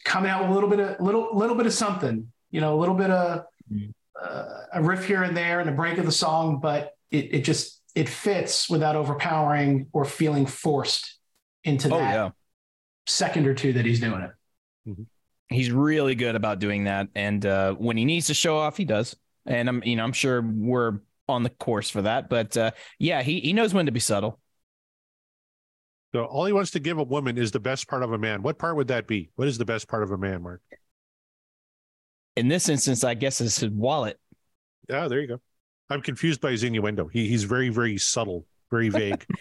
Speaker 5: coming out with a little bit of little little bit of something. You know, a little bit of
Speaker 3: Mhm.
Speaker 5: uh, a riff here and there and a break of the song, but it it just it fits without overpowering or feeling forced into
Speaker 3: Oh
Speaker 5: that
Speaker 3: yeah,
Speaker 5: second or two that he's doing it.
Speaker 3: he's really good about doing that, and uh, when he needs to show off, he does. And I'm, you know, I'm sure we're on the course for that. But uh, yeah, he he knows when to be subtle.
Speaker 4: So all he wants to give a woman is the best part of a man. What part would that be? What is the best part of a man, Mark?
Speaker 3: In this instance, I guess it's his wallet.
Speaker 4: Yeah, there you go. I'm confused by his innuendo. He, he's very, very subtle, very vague. [laughs]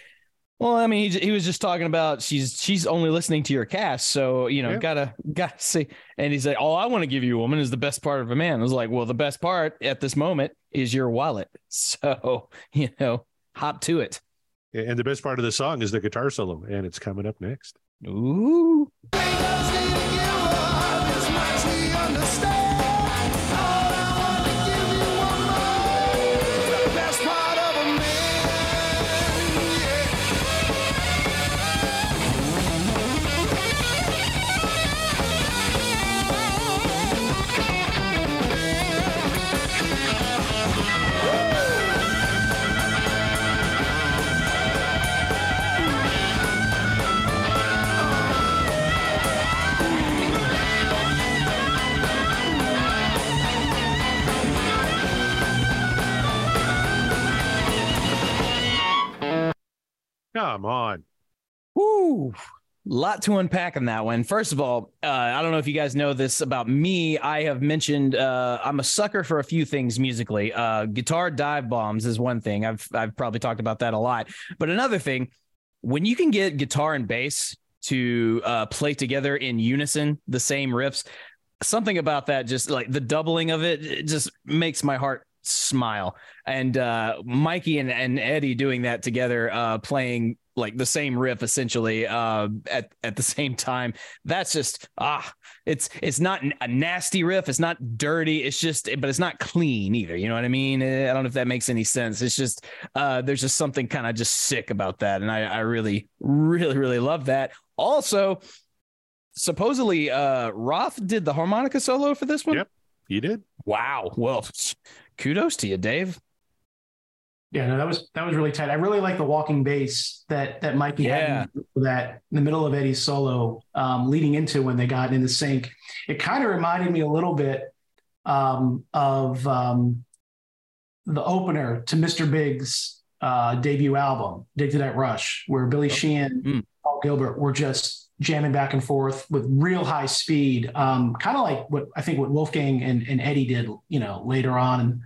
Speaker 3: Well, I mean, he, he was just talking about she's she's only listening to your cast, so you know,
Speaker 4: Yeah.
Speaker 3: gotta gotta see. And he's like, "All I want to give you, woman, is the best part of a man." I was like, "Well, the best part at this moment is your wallet." [laughs] So you know, hop to it.
Speaker 4: and the best part of the song is the guitar solo, and it's coming up next.
Speaker 3: Ooh,
Speaker 4: Come on.
Speaker 3: whoo. Lot to unpack on that one. First of all, uh, I don't know if you guys know this about me. I have mentioned uh, I'm a sucker for a few things musically. Uh, guitar dive bombs is one thing. I've I've probably talked about that a lot. But another thing, when you can get guitar and bass to uh, play together in unison, the same riffs, something about that just like the doubling of it, it just makes my heart smile. And uh, Mikey and, and Eddie doing that together, uh, playing like the same riff essentially uh, at at the [laughs] same time. That's just ah, it's it's not a nasty riff. It's not dirty. It's just, but it's not clean either. You know what I mean? Eh, I don't know if that makes any sense. It's just uh, there's just something kind of just sick about that, and I I really really really love that. Also, supposedly uh, Roth did the harmonica solo for this one.
Speaker 4: Yep, he did.
Speaker 3: Wow. Well, kudos to you, Dave.
Speaker 5: Yeah, no, that was that was really tight. I really like the walking bass that that Mikey
Speaker 3: Yeah.
Speaker 5: had in that in the middle of Eddie's solo, um, leading into when they got in the sync. It kind of reminded me a little bit um, of um, the opener to Mr. Big's uh, debut album, Addicted to That Rush, where Billy Sheehan,
Speaker 3: Mm.
Speaker 5: Paul Gilbert were just jamming back and forth with real high speed, um, kind of like what I think what Wolfgang and, and Eddie did, you know, later on.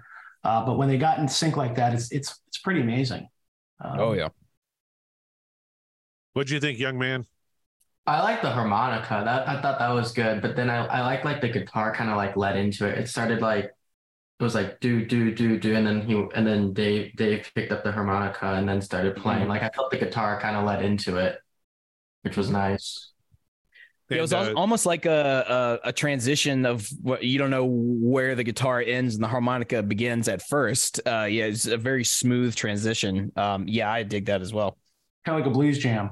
Speaker 5: And uh, but when they got in sync like that, it's it's it's pretty amazing. Um,
Speaker 3: Oh yeah.
Speaker 4: What do you think, young man?
Speaker 6: I like the harmonica. That I thought that was good, but then I I like like the guitar kind of like led into it. It started like it was like do do do do, and then he and then Dave Dave picked up the harmonica and then started playing. Like I felt the guitar kind of led into it, which was nice.
Speaker 3: It was al-
Speaker 4: uh,
Speaker 3: almost like a, a a transition of what you don't know where the guitar ends and the harmonica begins at first. Uh, yeah, it's a very smooth transition. Um, yeah, I dig that as well.
Speaker 5: kind of like a blues jam.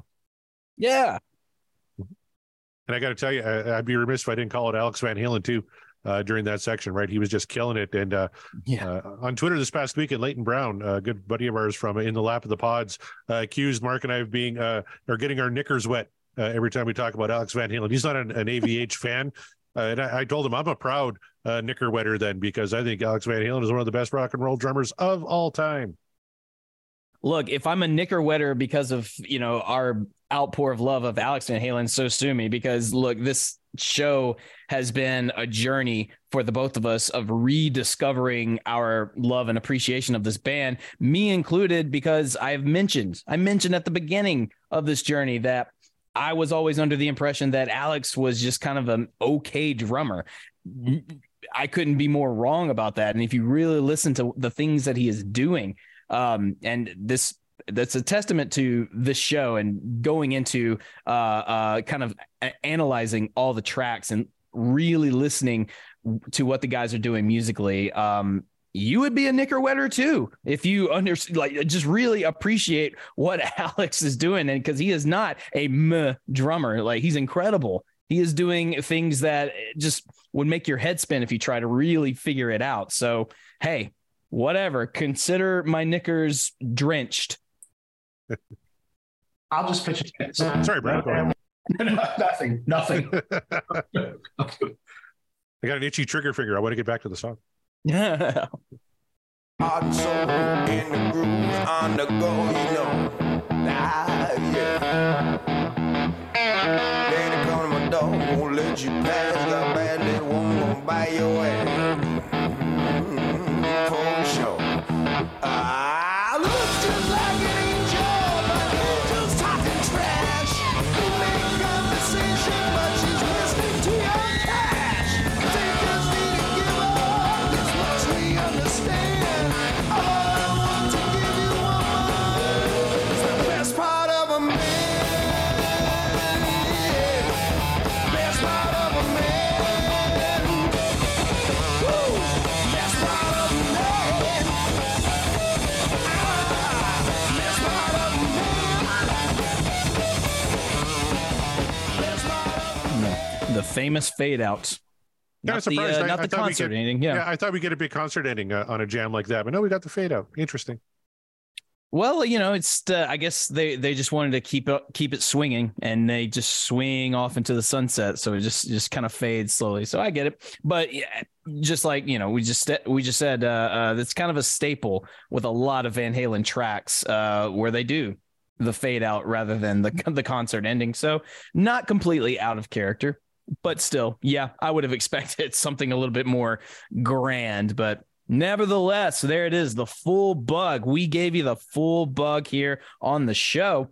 Speaker 3: Yeah,
Speaker 4: And I got to tell you, I, I'd be remiss if I didn't call it Alex Van Halen too uh, during that section. Right, he was just killing it. And uh,
Speaker 3: yeah.
Speaker 4: uh, on Twitter this past weekend, Leighton Brown, a good buddy of ours from In the Lap of the Pods, uh, accused Mark and I of being uh, or getting our knickers wet uh, every time we talk about Alex Van Halen. He's not an, an AVH fan. Uh, and I, I told him I'm a proud uh, knicker wetter then because I think Alex Van Halen is one of the best rock and roll drummers of all time.
Speaker 3: Look, if I'm a knicker wetter because of you know our outpour of love of Alex Van Halen, so sue me because look, this show has been a journey for the both of us of rediscovering our love and appreciation of this band, me included, because I've mentioned I mentioned at the beginning of this journey that I was always under the impression that Alex was just kind of an okay drummer. I couldn't be more wrong about that. And if you really listen to the things that he is doing, um, and this that's a testament to this show and going into uh, uh, kind of analyzing all the tracks and really listening to what the guys are doing musically. Um, you would be a knicker wetter too if you understand, like, just really appreciate what [laughs] Alex is doing, and because he is not a meh drummer, like he's incredible. He is doing things that just would make your head spin if you try to really figure it out. So, hey, whatever. Consider my knickers drenched. [laughs]
Speaker 5: I'll just pitch it.
Speaker 4: Sorry, Brad. Go ahead. [laughs]
Speaker 5: nothing, nothing.
Speaker 4: I got an itchy trigger finger. I want to get back to the song. [laughs]
Speaker 8: In the groove on the go, you know. Ah, yeah. Come to my door, won't let you pass. Got bad little woman gonna your ass. Mm, For sure. Ah,
Speaker 3: famous fade out.
Speaker 4: Kind
Speaker 3: Not
Speaker 4: of
Speaker 3: the,
Speaker 4: surprised.
Speaker 3: uh,
Speaker 4: I-
Speaker 3: not
Speaker 4: I
Speaker 3: the
Speaker 4: we
Speaker 3: concert
Speaker 4: could-
Speaker 3: or anything. Yeah.
Speaker 4: I thought we'd get a big concert ending uh, on a jam like that, but no, we got the fade out. Interesting.
Speaker 3: Well, you know, it's uh, I guess they they just wanted to keep it keep it swinging, and they just swing off into the sunset, so it just just kind of fades slowly. So I get it, but yeah, just like you know, we just we just said uh, uh, that's kind of a staple with a lot of Van Halen tracks uh, where they do the fade out rather than the [laughs] the concert ending. So not completely out of character, but still, yeah, I would have [laughs] expected something a little bit more grand, but nevertheless, there it is, the full bug. We gave you the full bug here on the show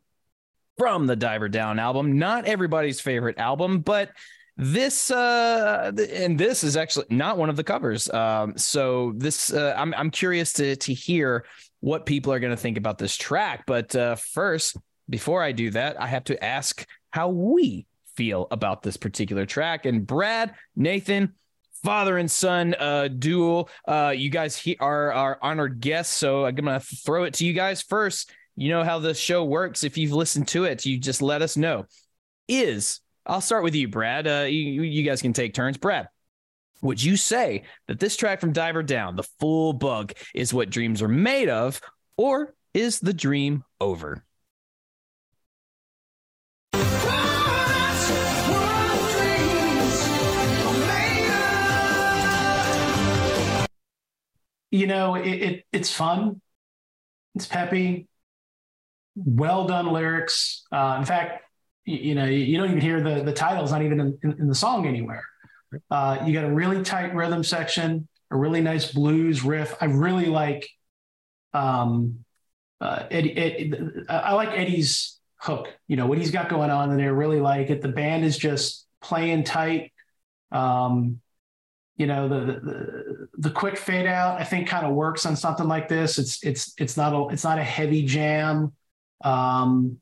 Speaker 3: from the Diver Down album. Not everybody's favorite album, but this uh and this is actually not one of the covers um so this uh, i'm i'm curious to to hear what people are going to think about this track but uh first before I do that, I have to ask how we feel about this particular track. And Brad, Nathan, father and son uh, duel. Uh, you guys he- are our honored guests, so I'm gonna throw it to you guys first. You know how the show works. If you've listened to it, you just let us know. Is I'll start with you, Brad. Uh, you, you guys can take turns. Brad, would you say that this track from Diver Down, the full bug, is what dreams are made of, or is the dream over?
Speaker 5: You know, it, it it's fun. It's peppy. Well done lyrics. Uh, in fact, you, you, know, you, don't even hear the the titles not even in, in, in the song anywhere. Uh, you got a really tight rhythm section, a really nice blues riff. I really like um, uh, Eddie, Eddie, I like Eddie's hook. You know what he's got going on in there. Really like it. The band is just playing tight. Um, you know the, the the quick fade out I think kind of works on something like this. It's it's it's not a it's not a heavy jam. Um,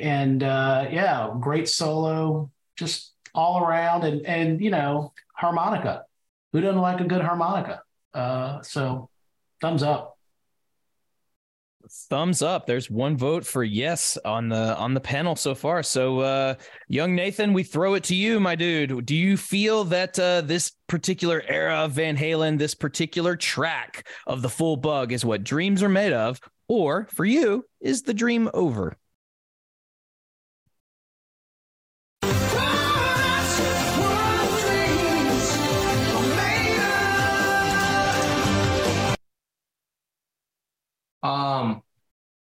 Speaker 5: and uh, yeah, great solo, just all around, and and you know harmonica. Who doesn't like a good harmonica? Uh, so thumbs up
Speaker 3: thumbs up. There's one vote for yes on the on the panel so far. So uh young nathan we throw it to you my dude. Do you feel that uh this particular era of van halen this particular track of the full bug is what dreams are made of or for you is the dream over
Speaker 6: Um,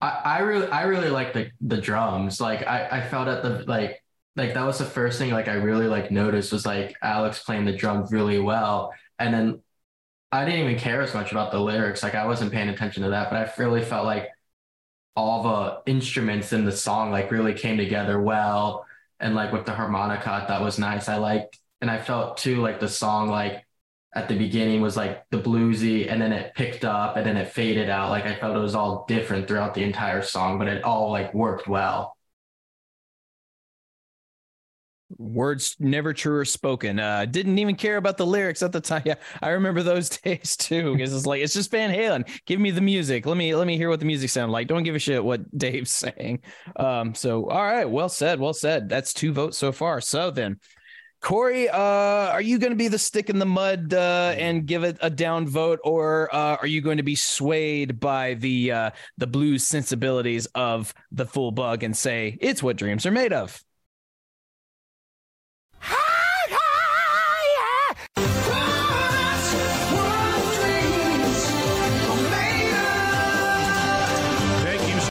Speaker 6: I, I really, I really like the the drums. Like, I, I felt at the like, like that was the first thing like I really like noticed was like Alex playing the drums really well, and then I didn't even care as much about the lyrics. Like, I wasn't paying attention to that, but I really felt like all the instruments in the song like really came together well, and like with the harmonica, that was nice. I liked, and I felt too like the song like at the beginning was like the bluesy and then it picked up and then it faded out. Like I felt it was all different throughout the entire song, but it all like worked well.
Speaker 3: Words never truer spoken. Uh, didn't even care about the lyrics at the time. [laughs] Yeah, I remember those [laughs] days too. Because it's like it's just Van Halen. Give me the music. Let me let me hear what the music sounds like. Don't give a shit what [laughs] Dave's saying. Um, so all right, well said, well said. That's two votes so far. So then Corey, uh, are you going to be the stick in the mud uh, and give it a down vote, or uh, are you going to be swayed by the uh, the blues sensibilities of the full bug and say it's what dreams are made of?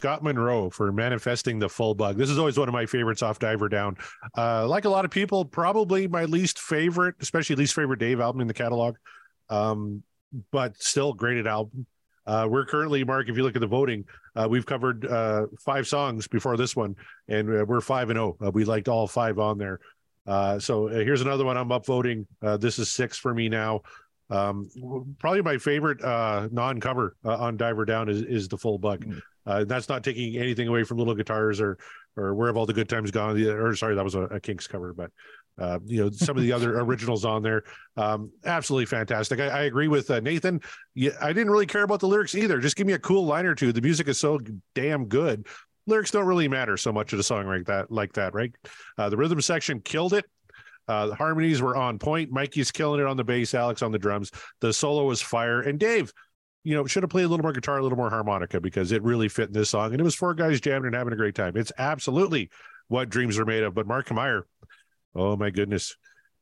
Speaker 4: Scott Monroe for manifesting the full bug. This is always one of my favorites off Diver Down. Uh, like a lot of people, probably my least favorite, especially least favorite Dave album in the catalog. Um, but still graded album. Uh, we're currently, Mark, if you look at the voting, uh, we've covered uh, five songs before this one, and uh, we're five and oh. we liked all five on there. Uh, so uh, here's another one I'm upvoting. this is six for me now. Um, probably my favorite non-cover on Diver Down is is the full bug. Mm-hmm. Uh, that's not taking anything away from Little Guitars or or Where Have All the Good Times Gone? Or sorry, that was a, a Kinks cover, but uh, you know some of the other [laughs] originals on there, um, absolutely fantastic. I, I agree with uh, Nathan. Yeah, I didn't really care about the lyrics either. Just give me a cool line or two. The music is so damn good. Lyrics don't really matter so much at a song like that, like that, right? Uh, the rhythm section killed it. Uh, the harmonies were on point. Mikey's killing it on the bass. Alex on the drums. The solo was fire. And Dave, you know, should have played a little more guitar, a little more harmonica because it really fit in this song. And it was four guys jamming and having a great time. It's absolutely what dreams are made of. But Mark Meyer, oh my goodness.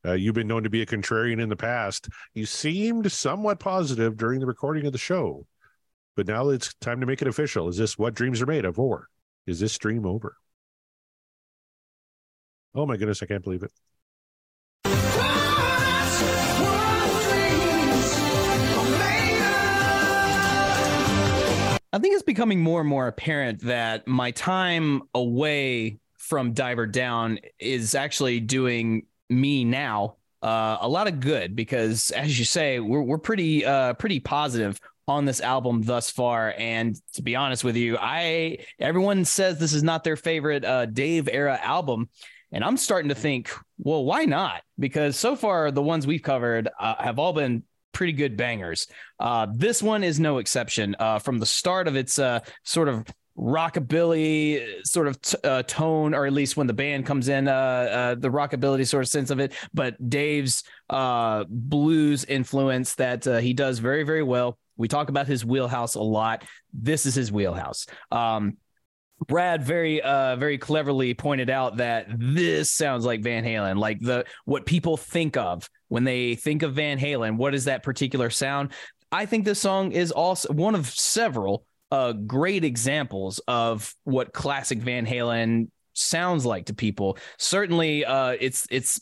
Speaker 4: Uh, you've been known to be a contrarian in the past. You seemed somewhat positive during the recording of the show, but now it's time to make it official. Is this what dreams are made of, or is this stream over? Oh my goodness, I can't believe it.
Speaker 3: I think it's becoming more and more apparent that my time away from Diver Down is actually doing me now uh, a lot of good because, as you say, we're we're pretty uh, pretty positive on this album thus far. And to be honest with you, I everyone says this is not their favorite uh, Dave era album. And I'm starting to think, well, why not? Because so far, the ones we've covered uh, have all been pretty good bangers. Uh, this one is no exception. Uh, from the start of its uh, sort of rockabilly sort of t- uh, tone, or at least when the band comes in, uh, uh, the rockabilly sort of sense of it. But Dave's uh, blues influence that uh, he does very, very well. We talk about his wheelhouse a lot. This is his wheelhouse. Um, Brad very uh very cleverly pointed out that this sounds like Van Halen, like the what people think of when they think of Van Halen. What is that particular sound? I think this song is also one of several uh great examples of what classic Van Halen sounds like to people. Certainly uh it's it's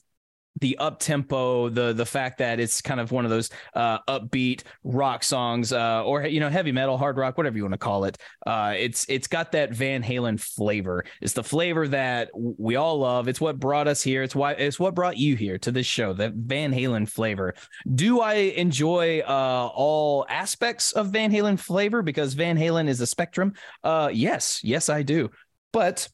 Speaker 3: the up tempo, the the fact that it's kind of one of those uh, upbeat rock songs, uh, or you know, heavy metal, hard rock, whatever you want to call it. Uh, it's it's got that Van Halen flavor. It's the flavor that we all love. It's what brought us here. It's why it's what brought you here to this show. That Van Halen flavor. Do I enjoy uh, all aspects of Van Halen flavor because Van Halen is a spectrum? Uh, yes, yes, I do. But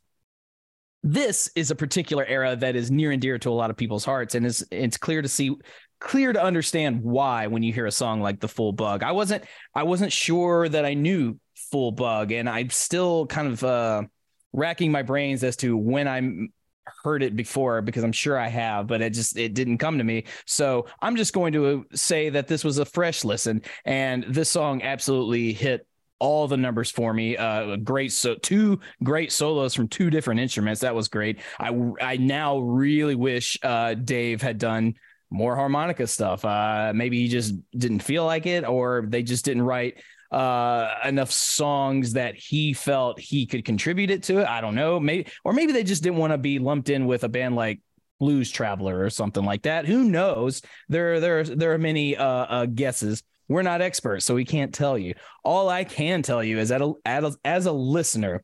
Speaker 3: this is a particular era that is near and dear to a lot of people's hearts and is it's clear to see clear to understand why when you hear a song like the full bug. I wasn't i wasn't sure that i knew full bug and i'm still kind of uh racking my brains as to when i heard it before because i'm sure i have but it just it didn't come to me. So i'm just going to say that this was a fresh listen and this song absolutely hit all the numbers for me. Uh, great, so two great solos from two different instruments. That was great. I I now really wish uh, Dave had done more harmonica stuff. Uh, maybe he just didn't feel like it, or they just didn't write uh, enough songs that he felt he could contribute it to it. I don't know. Maybe, or maybe they just didn't want to be lumped in with a band like Blues Traveler or something like that. Who knows? There, there, there are many uh, uh, guesses. We're not experts, so we can't tell you. All I can tell you is that as, as a listener,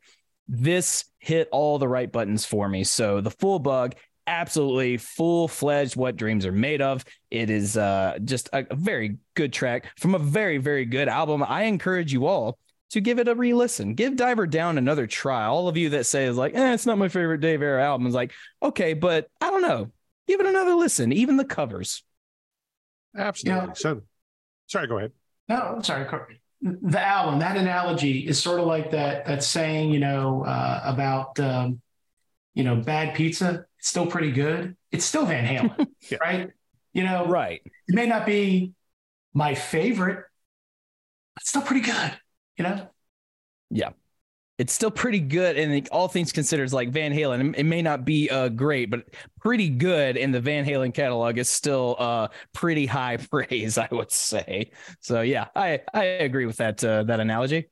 Speaker 3: this hit all the right buttons for me. So the full bug, absolutely full fledged what dreams are made of. It is uh, just a, a very good track from a very, very good album. I encourage you all to give it a re-listen. Give Diver Down another try. All of you that say is like, eh, it's not my favorite Dave Era album. Is like, okay, but I don't know. Give it another listen. Even the covers.
Speaker 4: Absolutely. Yeah. So Sorry, go ahead.
Speaker 5: No, I'm sorry. The album, that analogy is sort of like that that saying, you know, uh, about um, you know, bad pizza. It's still pretty good. It's still Van Halen, [laughs] yeah. right? You know,
Speaker 3: right.
Speaker 5: It may not be my favorite, but it's still pretty good. You know.
Speaker 3: Yeah it's still pretty good. And all things considered, it's like Van Halen. It may not be uh, great, but pretty good in the Van Halen catalog is still uh, pretty high [laughs] praise, I would say. So yeah, I I agree with that uh, that analogy.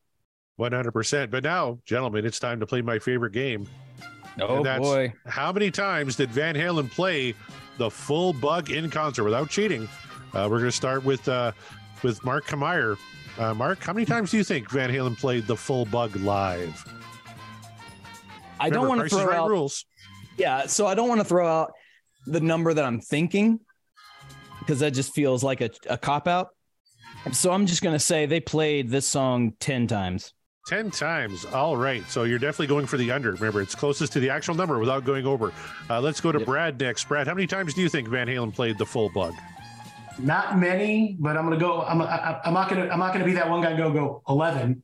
Speaker 4: One hundred percent. But now, gentlemen, it's time to play my favorite game.
Speaker 3: Oh boy!
Speaker 4: How many times did Van Halen play the full bug in concert without cheating? Uh, we're going to start with uh, with Mark Kameyer uh, Mark, how many times do you think Van Halen played the full bug live?
Speaker 3: I Remember, don't want to throw right out
Speaker 4: rules.
Speaker 3: Yeah, so I don't want to throw out the number that I'm thinking because that just feels like a, a cop out. So I'm just going to say they played this song 10 times.
Speaker 4: 10 times. All right. So you're definitely going for the under. Remember, it's closest to the actual number without going over. Uh, let's go to yep. Brad next. Brad, how many times do you think Van Halen played the full bug?
Speaker 5: Not many, but I'm gonna go. I'm. I, I'm not gonna. I'm not gonna be that one guy. Go go eleven.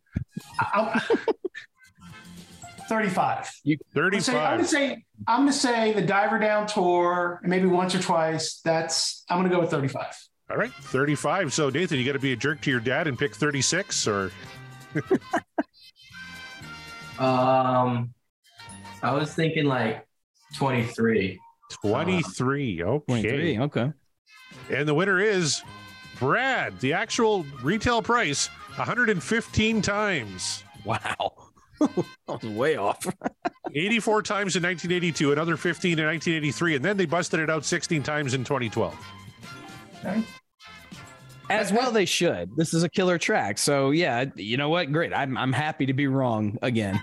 Speaker 5: I'm, [laughs] 35.
Speaker 4: You, 35.
Speaker 5: I'm gonna say. I'm gonna say the diver down tour, maybe once or twice. That's. I'm gonna go with 35.
Speaker 4: All right, 35. So Nathan, you got to be a jerk to your dad and pick 36, or. [laughs]
Speaker 6: um, I was thinking like 23.
Speaker 4: 23. Okay. 23.
Speaker 3: Okay.
Speaker 4: And the winner is Brad. The actual retail price 115 times.
Speaker 3: Wow. [laughs] that was way off. [laughs]
Speaker 4: 84 times in 1982, another 15 in 1983, and then they busted it out 16 times in 2012.
Speaker 3: Okay. As well, they should. This is a killer track. So, yeah, you know what? Great. I'm, I'm happy to be wrong again.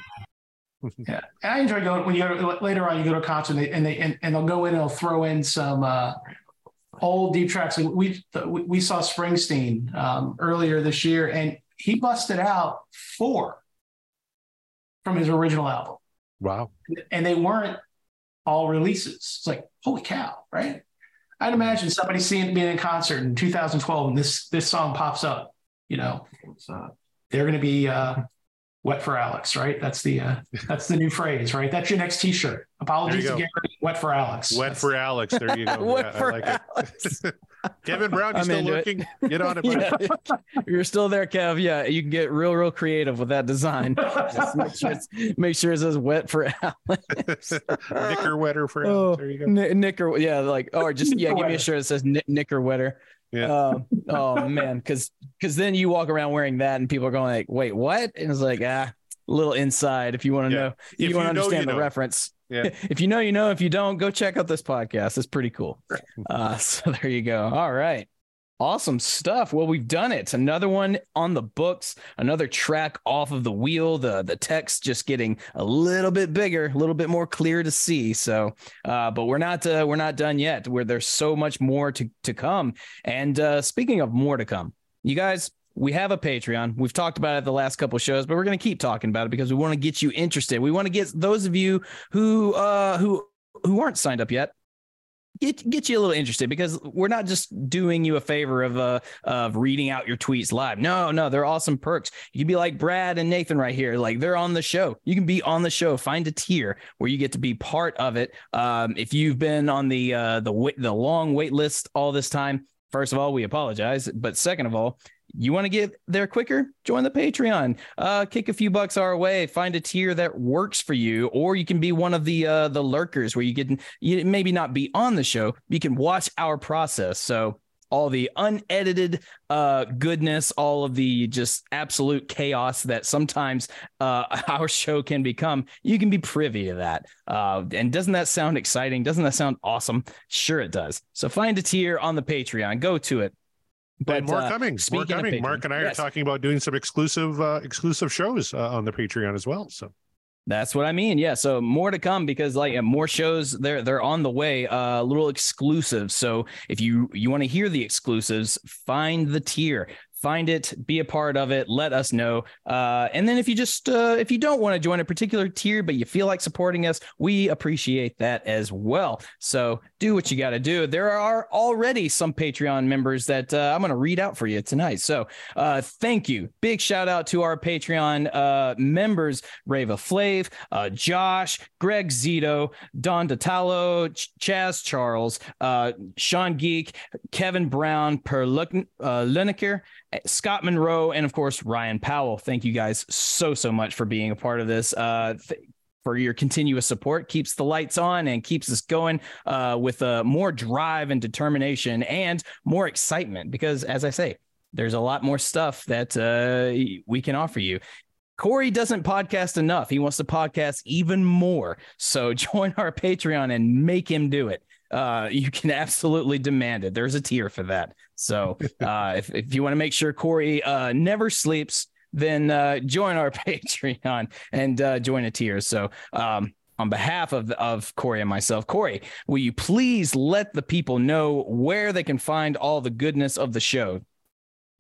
Speaker 3: [laughs]
Speaker 5: yeah, and I enjoy going when you go later on. You go to a concert and they and, they, and, and they'll go in and they'll throw in some uh, old deep tracks. We we saw Springsteen um, earlier this year, and he busted out four from his original album,
Speaker 4: Wow.
Speaker 5: and they weren't all releases. It's like holy cow, right? I'd imagine somebody seeing being in concert in 2012 and this this song pops up. You know, they're going to be uh, wet for Alex, right? That's the uh, [laughs] that's the new phrase, right? That's your next T-shirt. Apologies
Speaker 4: There
Speaker 5: to Gary. Wet for Alex.
Speaker 4: Wet for Alex. There you go. [laughs]
Speaker 3: Wet
Speaker 4: Yeah,
Speaker 3: for
Speaker 4: I like it. [laughs] Kevin Brown, you
Speaker 3: I'm
Speaker 4: still
Speaker 3: into it.
Speaker 4: Get on it. buddy.
Speaker 3: Yeah. You're still there, Kev. Yeah, you can get real, real creative with that design. Just make, sure it's, make sure it says wet for Alex.
Speaker 4: Knicker wetter for
Speaker 3: Oh,
Speaker 4: Alex. There you go.
Speaker 3: Kn- knicker, yeah, like or just yeah, give me a shirt that says kn- knicker wetter.
Speaker 4: Yeah.
Speaker 3: Um, oh man, because because then you walk around wearing that and people are going like, wait, what? And it's like ah, a little inside if you want to
Speaker 4: Yeah.
Speaker 3: know,
Speaker 4: If
Speaker 3: you
Speaker 4: you
Speaker 3: want to understand
Speaker 4: you
Speaker 3: the
Speaker 4: know.
Speaker 3: reference.
Speaker 4: Yeah. [laughs]
Speaker 3: if you know, you know. If you don't, go check out this podcast. It's pretty cool. [laughs] Uh, so there you go. All right. Awesome stuff. Well, we've done it. Another one on the books, another track off of the wheel. The the text just getting a little bit bigger, a little bit more clear to see. So, uh, but we're not uh, we're not done yet. Where there's so much more to to come. And uh, speaking of more to come, you guys, we have a Patreon. We've talked about it the last couple shows, but we're going to keep talking about it because we want to get you interested. We want to get those of you who uh, who who aren't signed up yet get get you a little interested because we're not just doing you a favor of uh of reading out your tweets live. No, no, they're awesome perks. You can be like Brad and Nathan right here, like they're on the show. You can be on the show. Find a tier where you get to be part of it. Um, if you've been on the uh the the long wait list all this time, first of all, we apologize, but second of all. You want to get there quicker? Join the Patreon. Uh, kick a few bucks our way. Find a tier that works for you, or you can be one of the uh, the lurkers where you get you maybe not be on the show, you can watch our process. So all the unedited uh, goodness, all of the just absolute chaos that sometimes uh, [laughs] our show can become, you can be privy to that. Uh, and doesn't that sound exciting? Doesn't that sound awesome? Sure, it does. So find a tier on the Patreon. Go to it.
Speaker 4: But more
Speaker 3: uh,
Speaker 4: coming. More coming.
Speaker 3: Patreon-
Speaker 4: Mark and I
Speaker 3: Yes.
Speaker 4: are talking about doing some exclusive uh, exclusive shows uh, on the Patreon as well. So
Speaker 3: That's what I mean. Yeah. So more to come because like more shows they're they're on the way. Uh, little exclusives. So if you you want to hear the exclusives, find the tier. Find it, be a part of it. Let us know. Uh, and then if you just uh, if you don't want to join a particular tier, but you feel like supporting us, we appreciate that as well. So do what you got to do. There are already some Patreon members that uh, I'm going to read out for you tonight. So uh, thank you. Big shout out to our Patreon uh, members: Rava Flav, uh, Josh, Greg Zito, Don Datalo, Ch- Chaz Charles, uh, Sean Geek, Kevin Brown, Per uh, Lineker, Scott Monroe, and of course Ryan Powell. Thank you guys so so much for being a part of this. Th- for your continuous support keeps the lights on and keeps us going uh, with uh, more drive and determination and more excitement because as i say there's a lot more stuff that uh, we can offer you Corey doesn't podcast enough. He wants to podcast even more. So [laughs] join our Patreon and make him do it. Uh, you can absolutely demand it. There's a tier for that. So [laughs] uh, if, if you want to make sure Corey uh, never sleeps, then uh, join our [laughs] Patreon and uh, join a tier. So um, on behalf of of Corey and myself, Corey, will you please let the people know where they can find all the goodness of the show?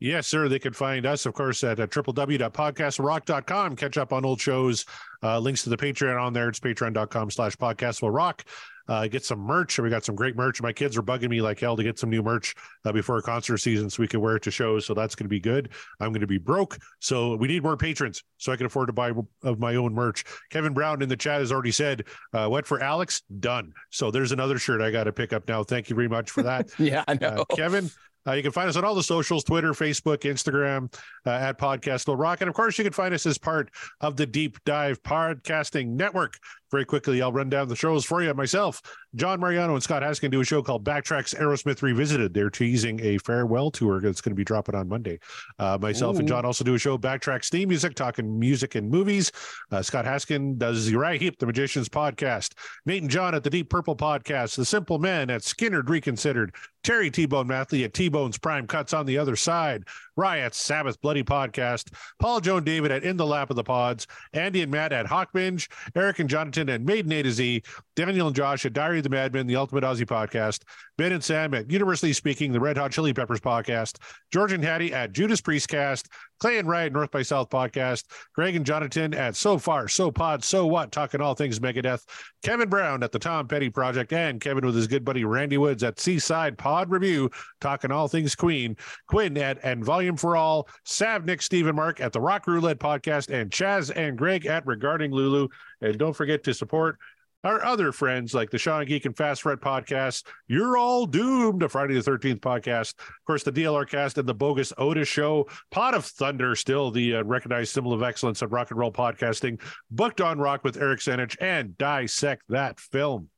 Speaker 4: Yes, sir. They can find us, of course, at uh, www.podcastrock.com. Catch up on old shows. Uh, links to the Patreon on there. It's patreon.com slash podcast rock. Uh, get some merch. And We got some great merch. My kids are bugging me like hell to get some new merch uh, before concert season so we can wear it to shows. So that's going to be good. I'm going to be broke. So we need more patrons so I can afford to buy of my own merch. Kevin Brown in the chat has already said, uh, what for Alex? Done. So there's another shirt I got to pick up now. Thank you very much for that. [laughs]
Speaker 3: Yeah, I know.
Speaker 4: Uh, Kevin, uh, you can find us on all the socials Twitter, Facebook, Instagram uh, at Podcast Will Rock. And of course, you can find us as part of the Deep Dive Podcasting Network. Very quickly, I'll run down the shows for you. Myself, John Mariano, and Scott Haskin do a show called Backtracks Aerosmith Revisited. They're teasing a farewell tour that's going to be dropping on Monday. Uh, myself and John also do a show, Backtracks Theme Music, talking music and movies. Uh, Scott Haskin does Uriah Heep, the Magicians Podcast. Nate and John at the Deep Purple Podcast. The Simple Men at Skynyrd Reconsidered. Terry T Bone Mathley at T Bone's Prime Cuts on the other side. Riot Sabbath Bloody Podcast. Paul Joan David at In the Lap of the Pods. Andy and Matt at Hawk Binge. Eric and Jonathan at Maiden A to Z. Daniel and Josh at Diary of the Madman, the Ultimate Ozzy Podcast. Ben and Sam at Universally Speaking, the Red Hot Chili Peppers Podcast. George and Hattie at Judas Priest Cast. Clay and Ryan North by South podcast, Greg and Jonathan at So Far, So Pod, So What, talking all things Megadeth, Kevin Brown at the Tom Petty Project, and Kevin with his good buddy Randy Woods at Seaside Pod Review, talking all things Queen, Quinn at And Volume for All, Sav, Nick, Stephen, Mark at the Rock Roulette podcast, and Chaz and Greg at Regarding Lulu. And don't forget to support our other friends like the Sean Geek and Fast Fred podcast. You're all doomed. A Friday the 13th podcast. Of course, the DLR cast and the bogus Otis show. Pod of Thunder, still the uh, recognized symbol of excellence of rock and roll podcasting. Booked on Rock with Eric Senich and Dissect That Film.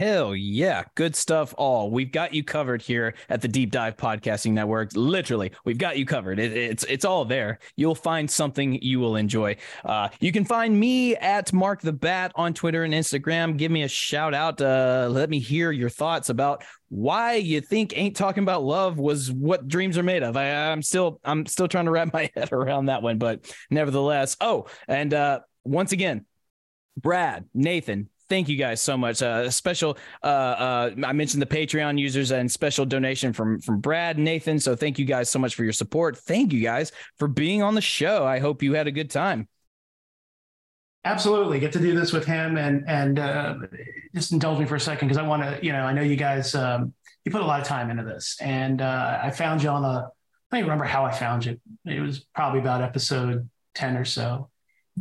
Speaker 3: Hell yeah. Good stuff all. We've got you covered here at the Deep Dive Podcasting Network. Literally, we've got you covered. It, it's it's all there. You'll find something you will enjoy. Uh, you can find me at Mark the Bat on Twitter and Instagram. Give me a shout out. Uh, let me hear your thoughts about why you think ain't talking about love was what dreams are made of. I, I'm still I'm still trying to wrap [laughs] my head around that one, but nevertheless. Oh, and uh, once again, Brad, Nathan, thank you guys so much. Uh, a special, uh, uh, I mentioned the Patreon users and special donation from from Brad, Nathan. So thank you guys so much for your support. Thank you guys for being on the show. I hope you had a good time.
Speaker 5: Absolutely, get to do this with him, and and uh, just indulge me for a second because I want to, you know, I know you guys, um, you put a lot of time into this, and uh, I found you on a, I don't remember how I found you. It was probably about episode ten or so.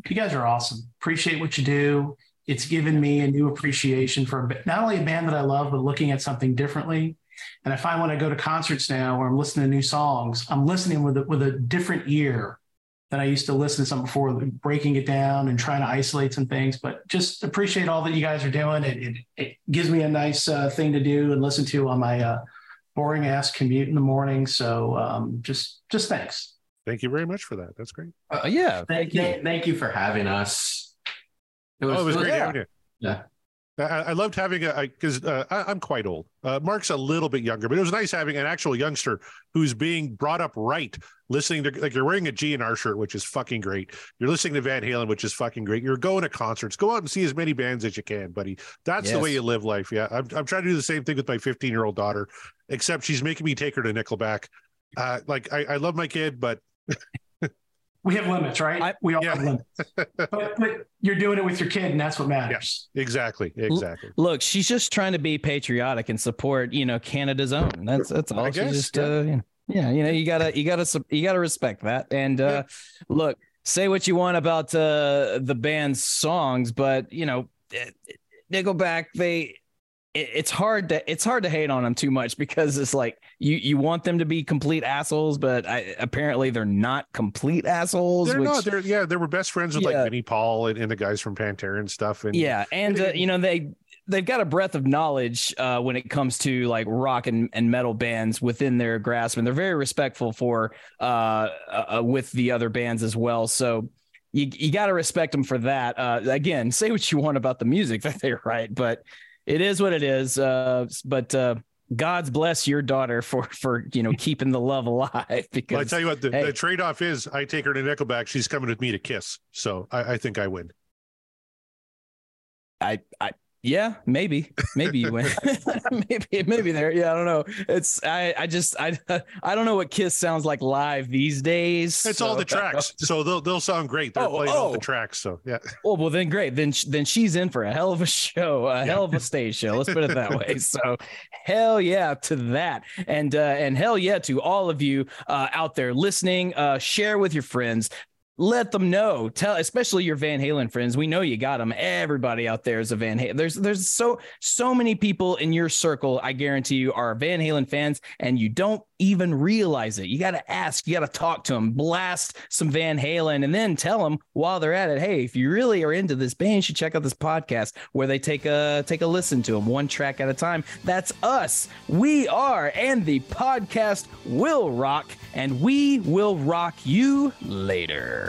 Speaker 5: You guys are awesome. Appreciate what you do it's given me a new appreciation for not only a band that I love, but looking at something differently. And I find when I go to concerts now where I'm listening to new songs, I'm listening with a, with a different ear than I used to listen to some before, breaking it down and trying to isolate some things. But just appreciate all that you guys are doing. It, it, it gives me a nice uh, thing to do and listen to on my uh, boring ass commute in the morning. So um, just just thanks.
Speaker 4: Thank you very much for that. That's great.
Speaker 3: Uh, yeah,
Speaker 6: thank, thank you. Thank you for having us.
Speaker 4: It was, oh, it was great
Speaker 6: yeah.
Speaker 4: having you.
Speaker 6: Yeah.
Speaker 4: I, I loved having a because uh, I'm quite old. Uh, Mark's a little bit younger, but it was nice having an actual youngster who's being brought up right, listening to like you're wearing a GNR shirt, which is fucking great. You're listening to Van Halen, which is fucking great. You're going to concerts. Go out and see as many bands as you can, buddy. That's yes. the way you live life. Yeah, I'm, I'm trying to do the same thing with my 15 year old daughter, except she's making me take her to Nickelback. Uh, like I, I love my kid, but [laughs]
Speaker 5: we have limits, right? I, we all yeah. have limits. [laughs] but, but, you're doing it with your kid, and that's what matters.
Speaker 4: Yeah, exactly. Exactly.
Speaker 3: Look, she's just trying to be patriotic and support, you know, Canada's own. That's that's all. I she guess, just, yeah. Uh, you know, yeah, you know, you gotta, you gotta, you gotta respect that. And uh, look, say what you want about uh, the band's songs, but you know, Nickelback, they it's hard to it's hard to hate on them too much because it's like you you want them to be complete assholes, but I, apparently they're not complete assholes.
Speaker 4: They're
Speaker 3: which,
Speaker 4: not. They're yeah. They were best friends with yeah. like Vinnie Paul and, and, the guys from Pantera and stuff. And
Speaker 3: yeah, and uh, you know they they've got a breadth of knowledge uh, when it comes to like rock and, and metal bands within their grasp, and they're very respectful for uh, uh with the other bands as well. So you you got to respect them for that. Uh, again, [laughs] say what you want about the music that they write, but it is what it is. Uh, but uh, God's bless your daughter for for you know keeping the love alive. Because [laughs]
Speaker 4: well, I tell you what, the, hey, the trade off is I take her to Nickelback. She's coming with me to Kiss, so I, I think I win.
Speaker 3: I I yeah, maybe, maybe you win. [laughs] [laughs] maybe, maybe there. Yeah, I don't know. It's I, I just I, [laughs] I don't know what Kiss sounds like live these days.
Speaker 4: It's so. all the tracks, so they'll they'll sound great. They're oh, playing oh. all the tracks, so yeah.
Speaker 3: Oh well, then great. Then then she's in for a hell of a show, a yeah. hell of a stage show. Let's put it that way. So hell yeah to that, and uh, and hell yeah to all of you uh, out there listening. Uh, share with your friends let them know. Tell, especially your Van Halen friends. We know you got them. Everybody out there is a Van Halen. There's there's so so many people in your circle. I guarantee you are Van Halen fans, and you don't even realize it. You got to ask, you got to talk to them, blast some Van Halen, and then tell them while they're at it, hey, if you really are into this band, you should check out this podcast where they take a take a listen to them one track at a time. That's us. We are, and the podcast will rock, and we will rock you later.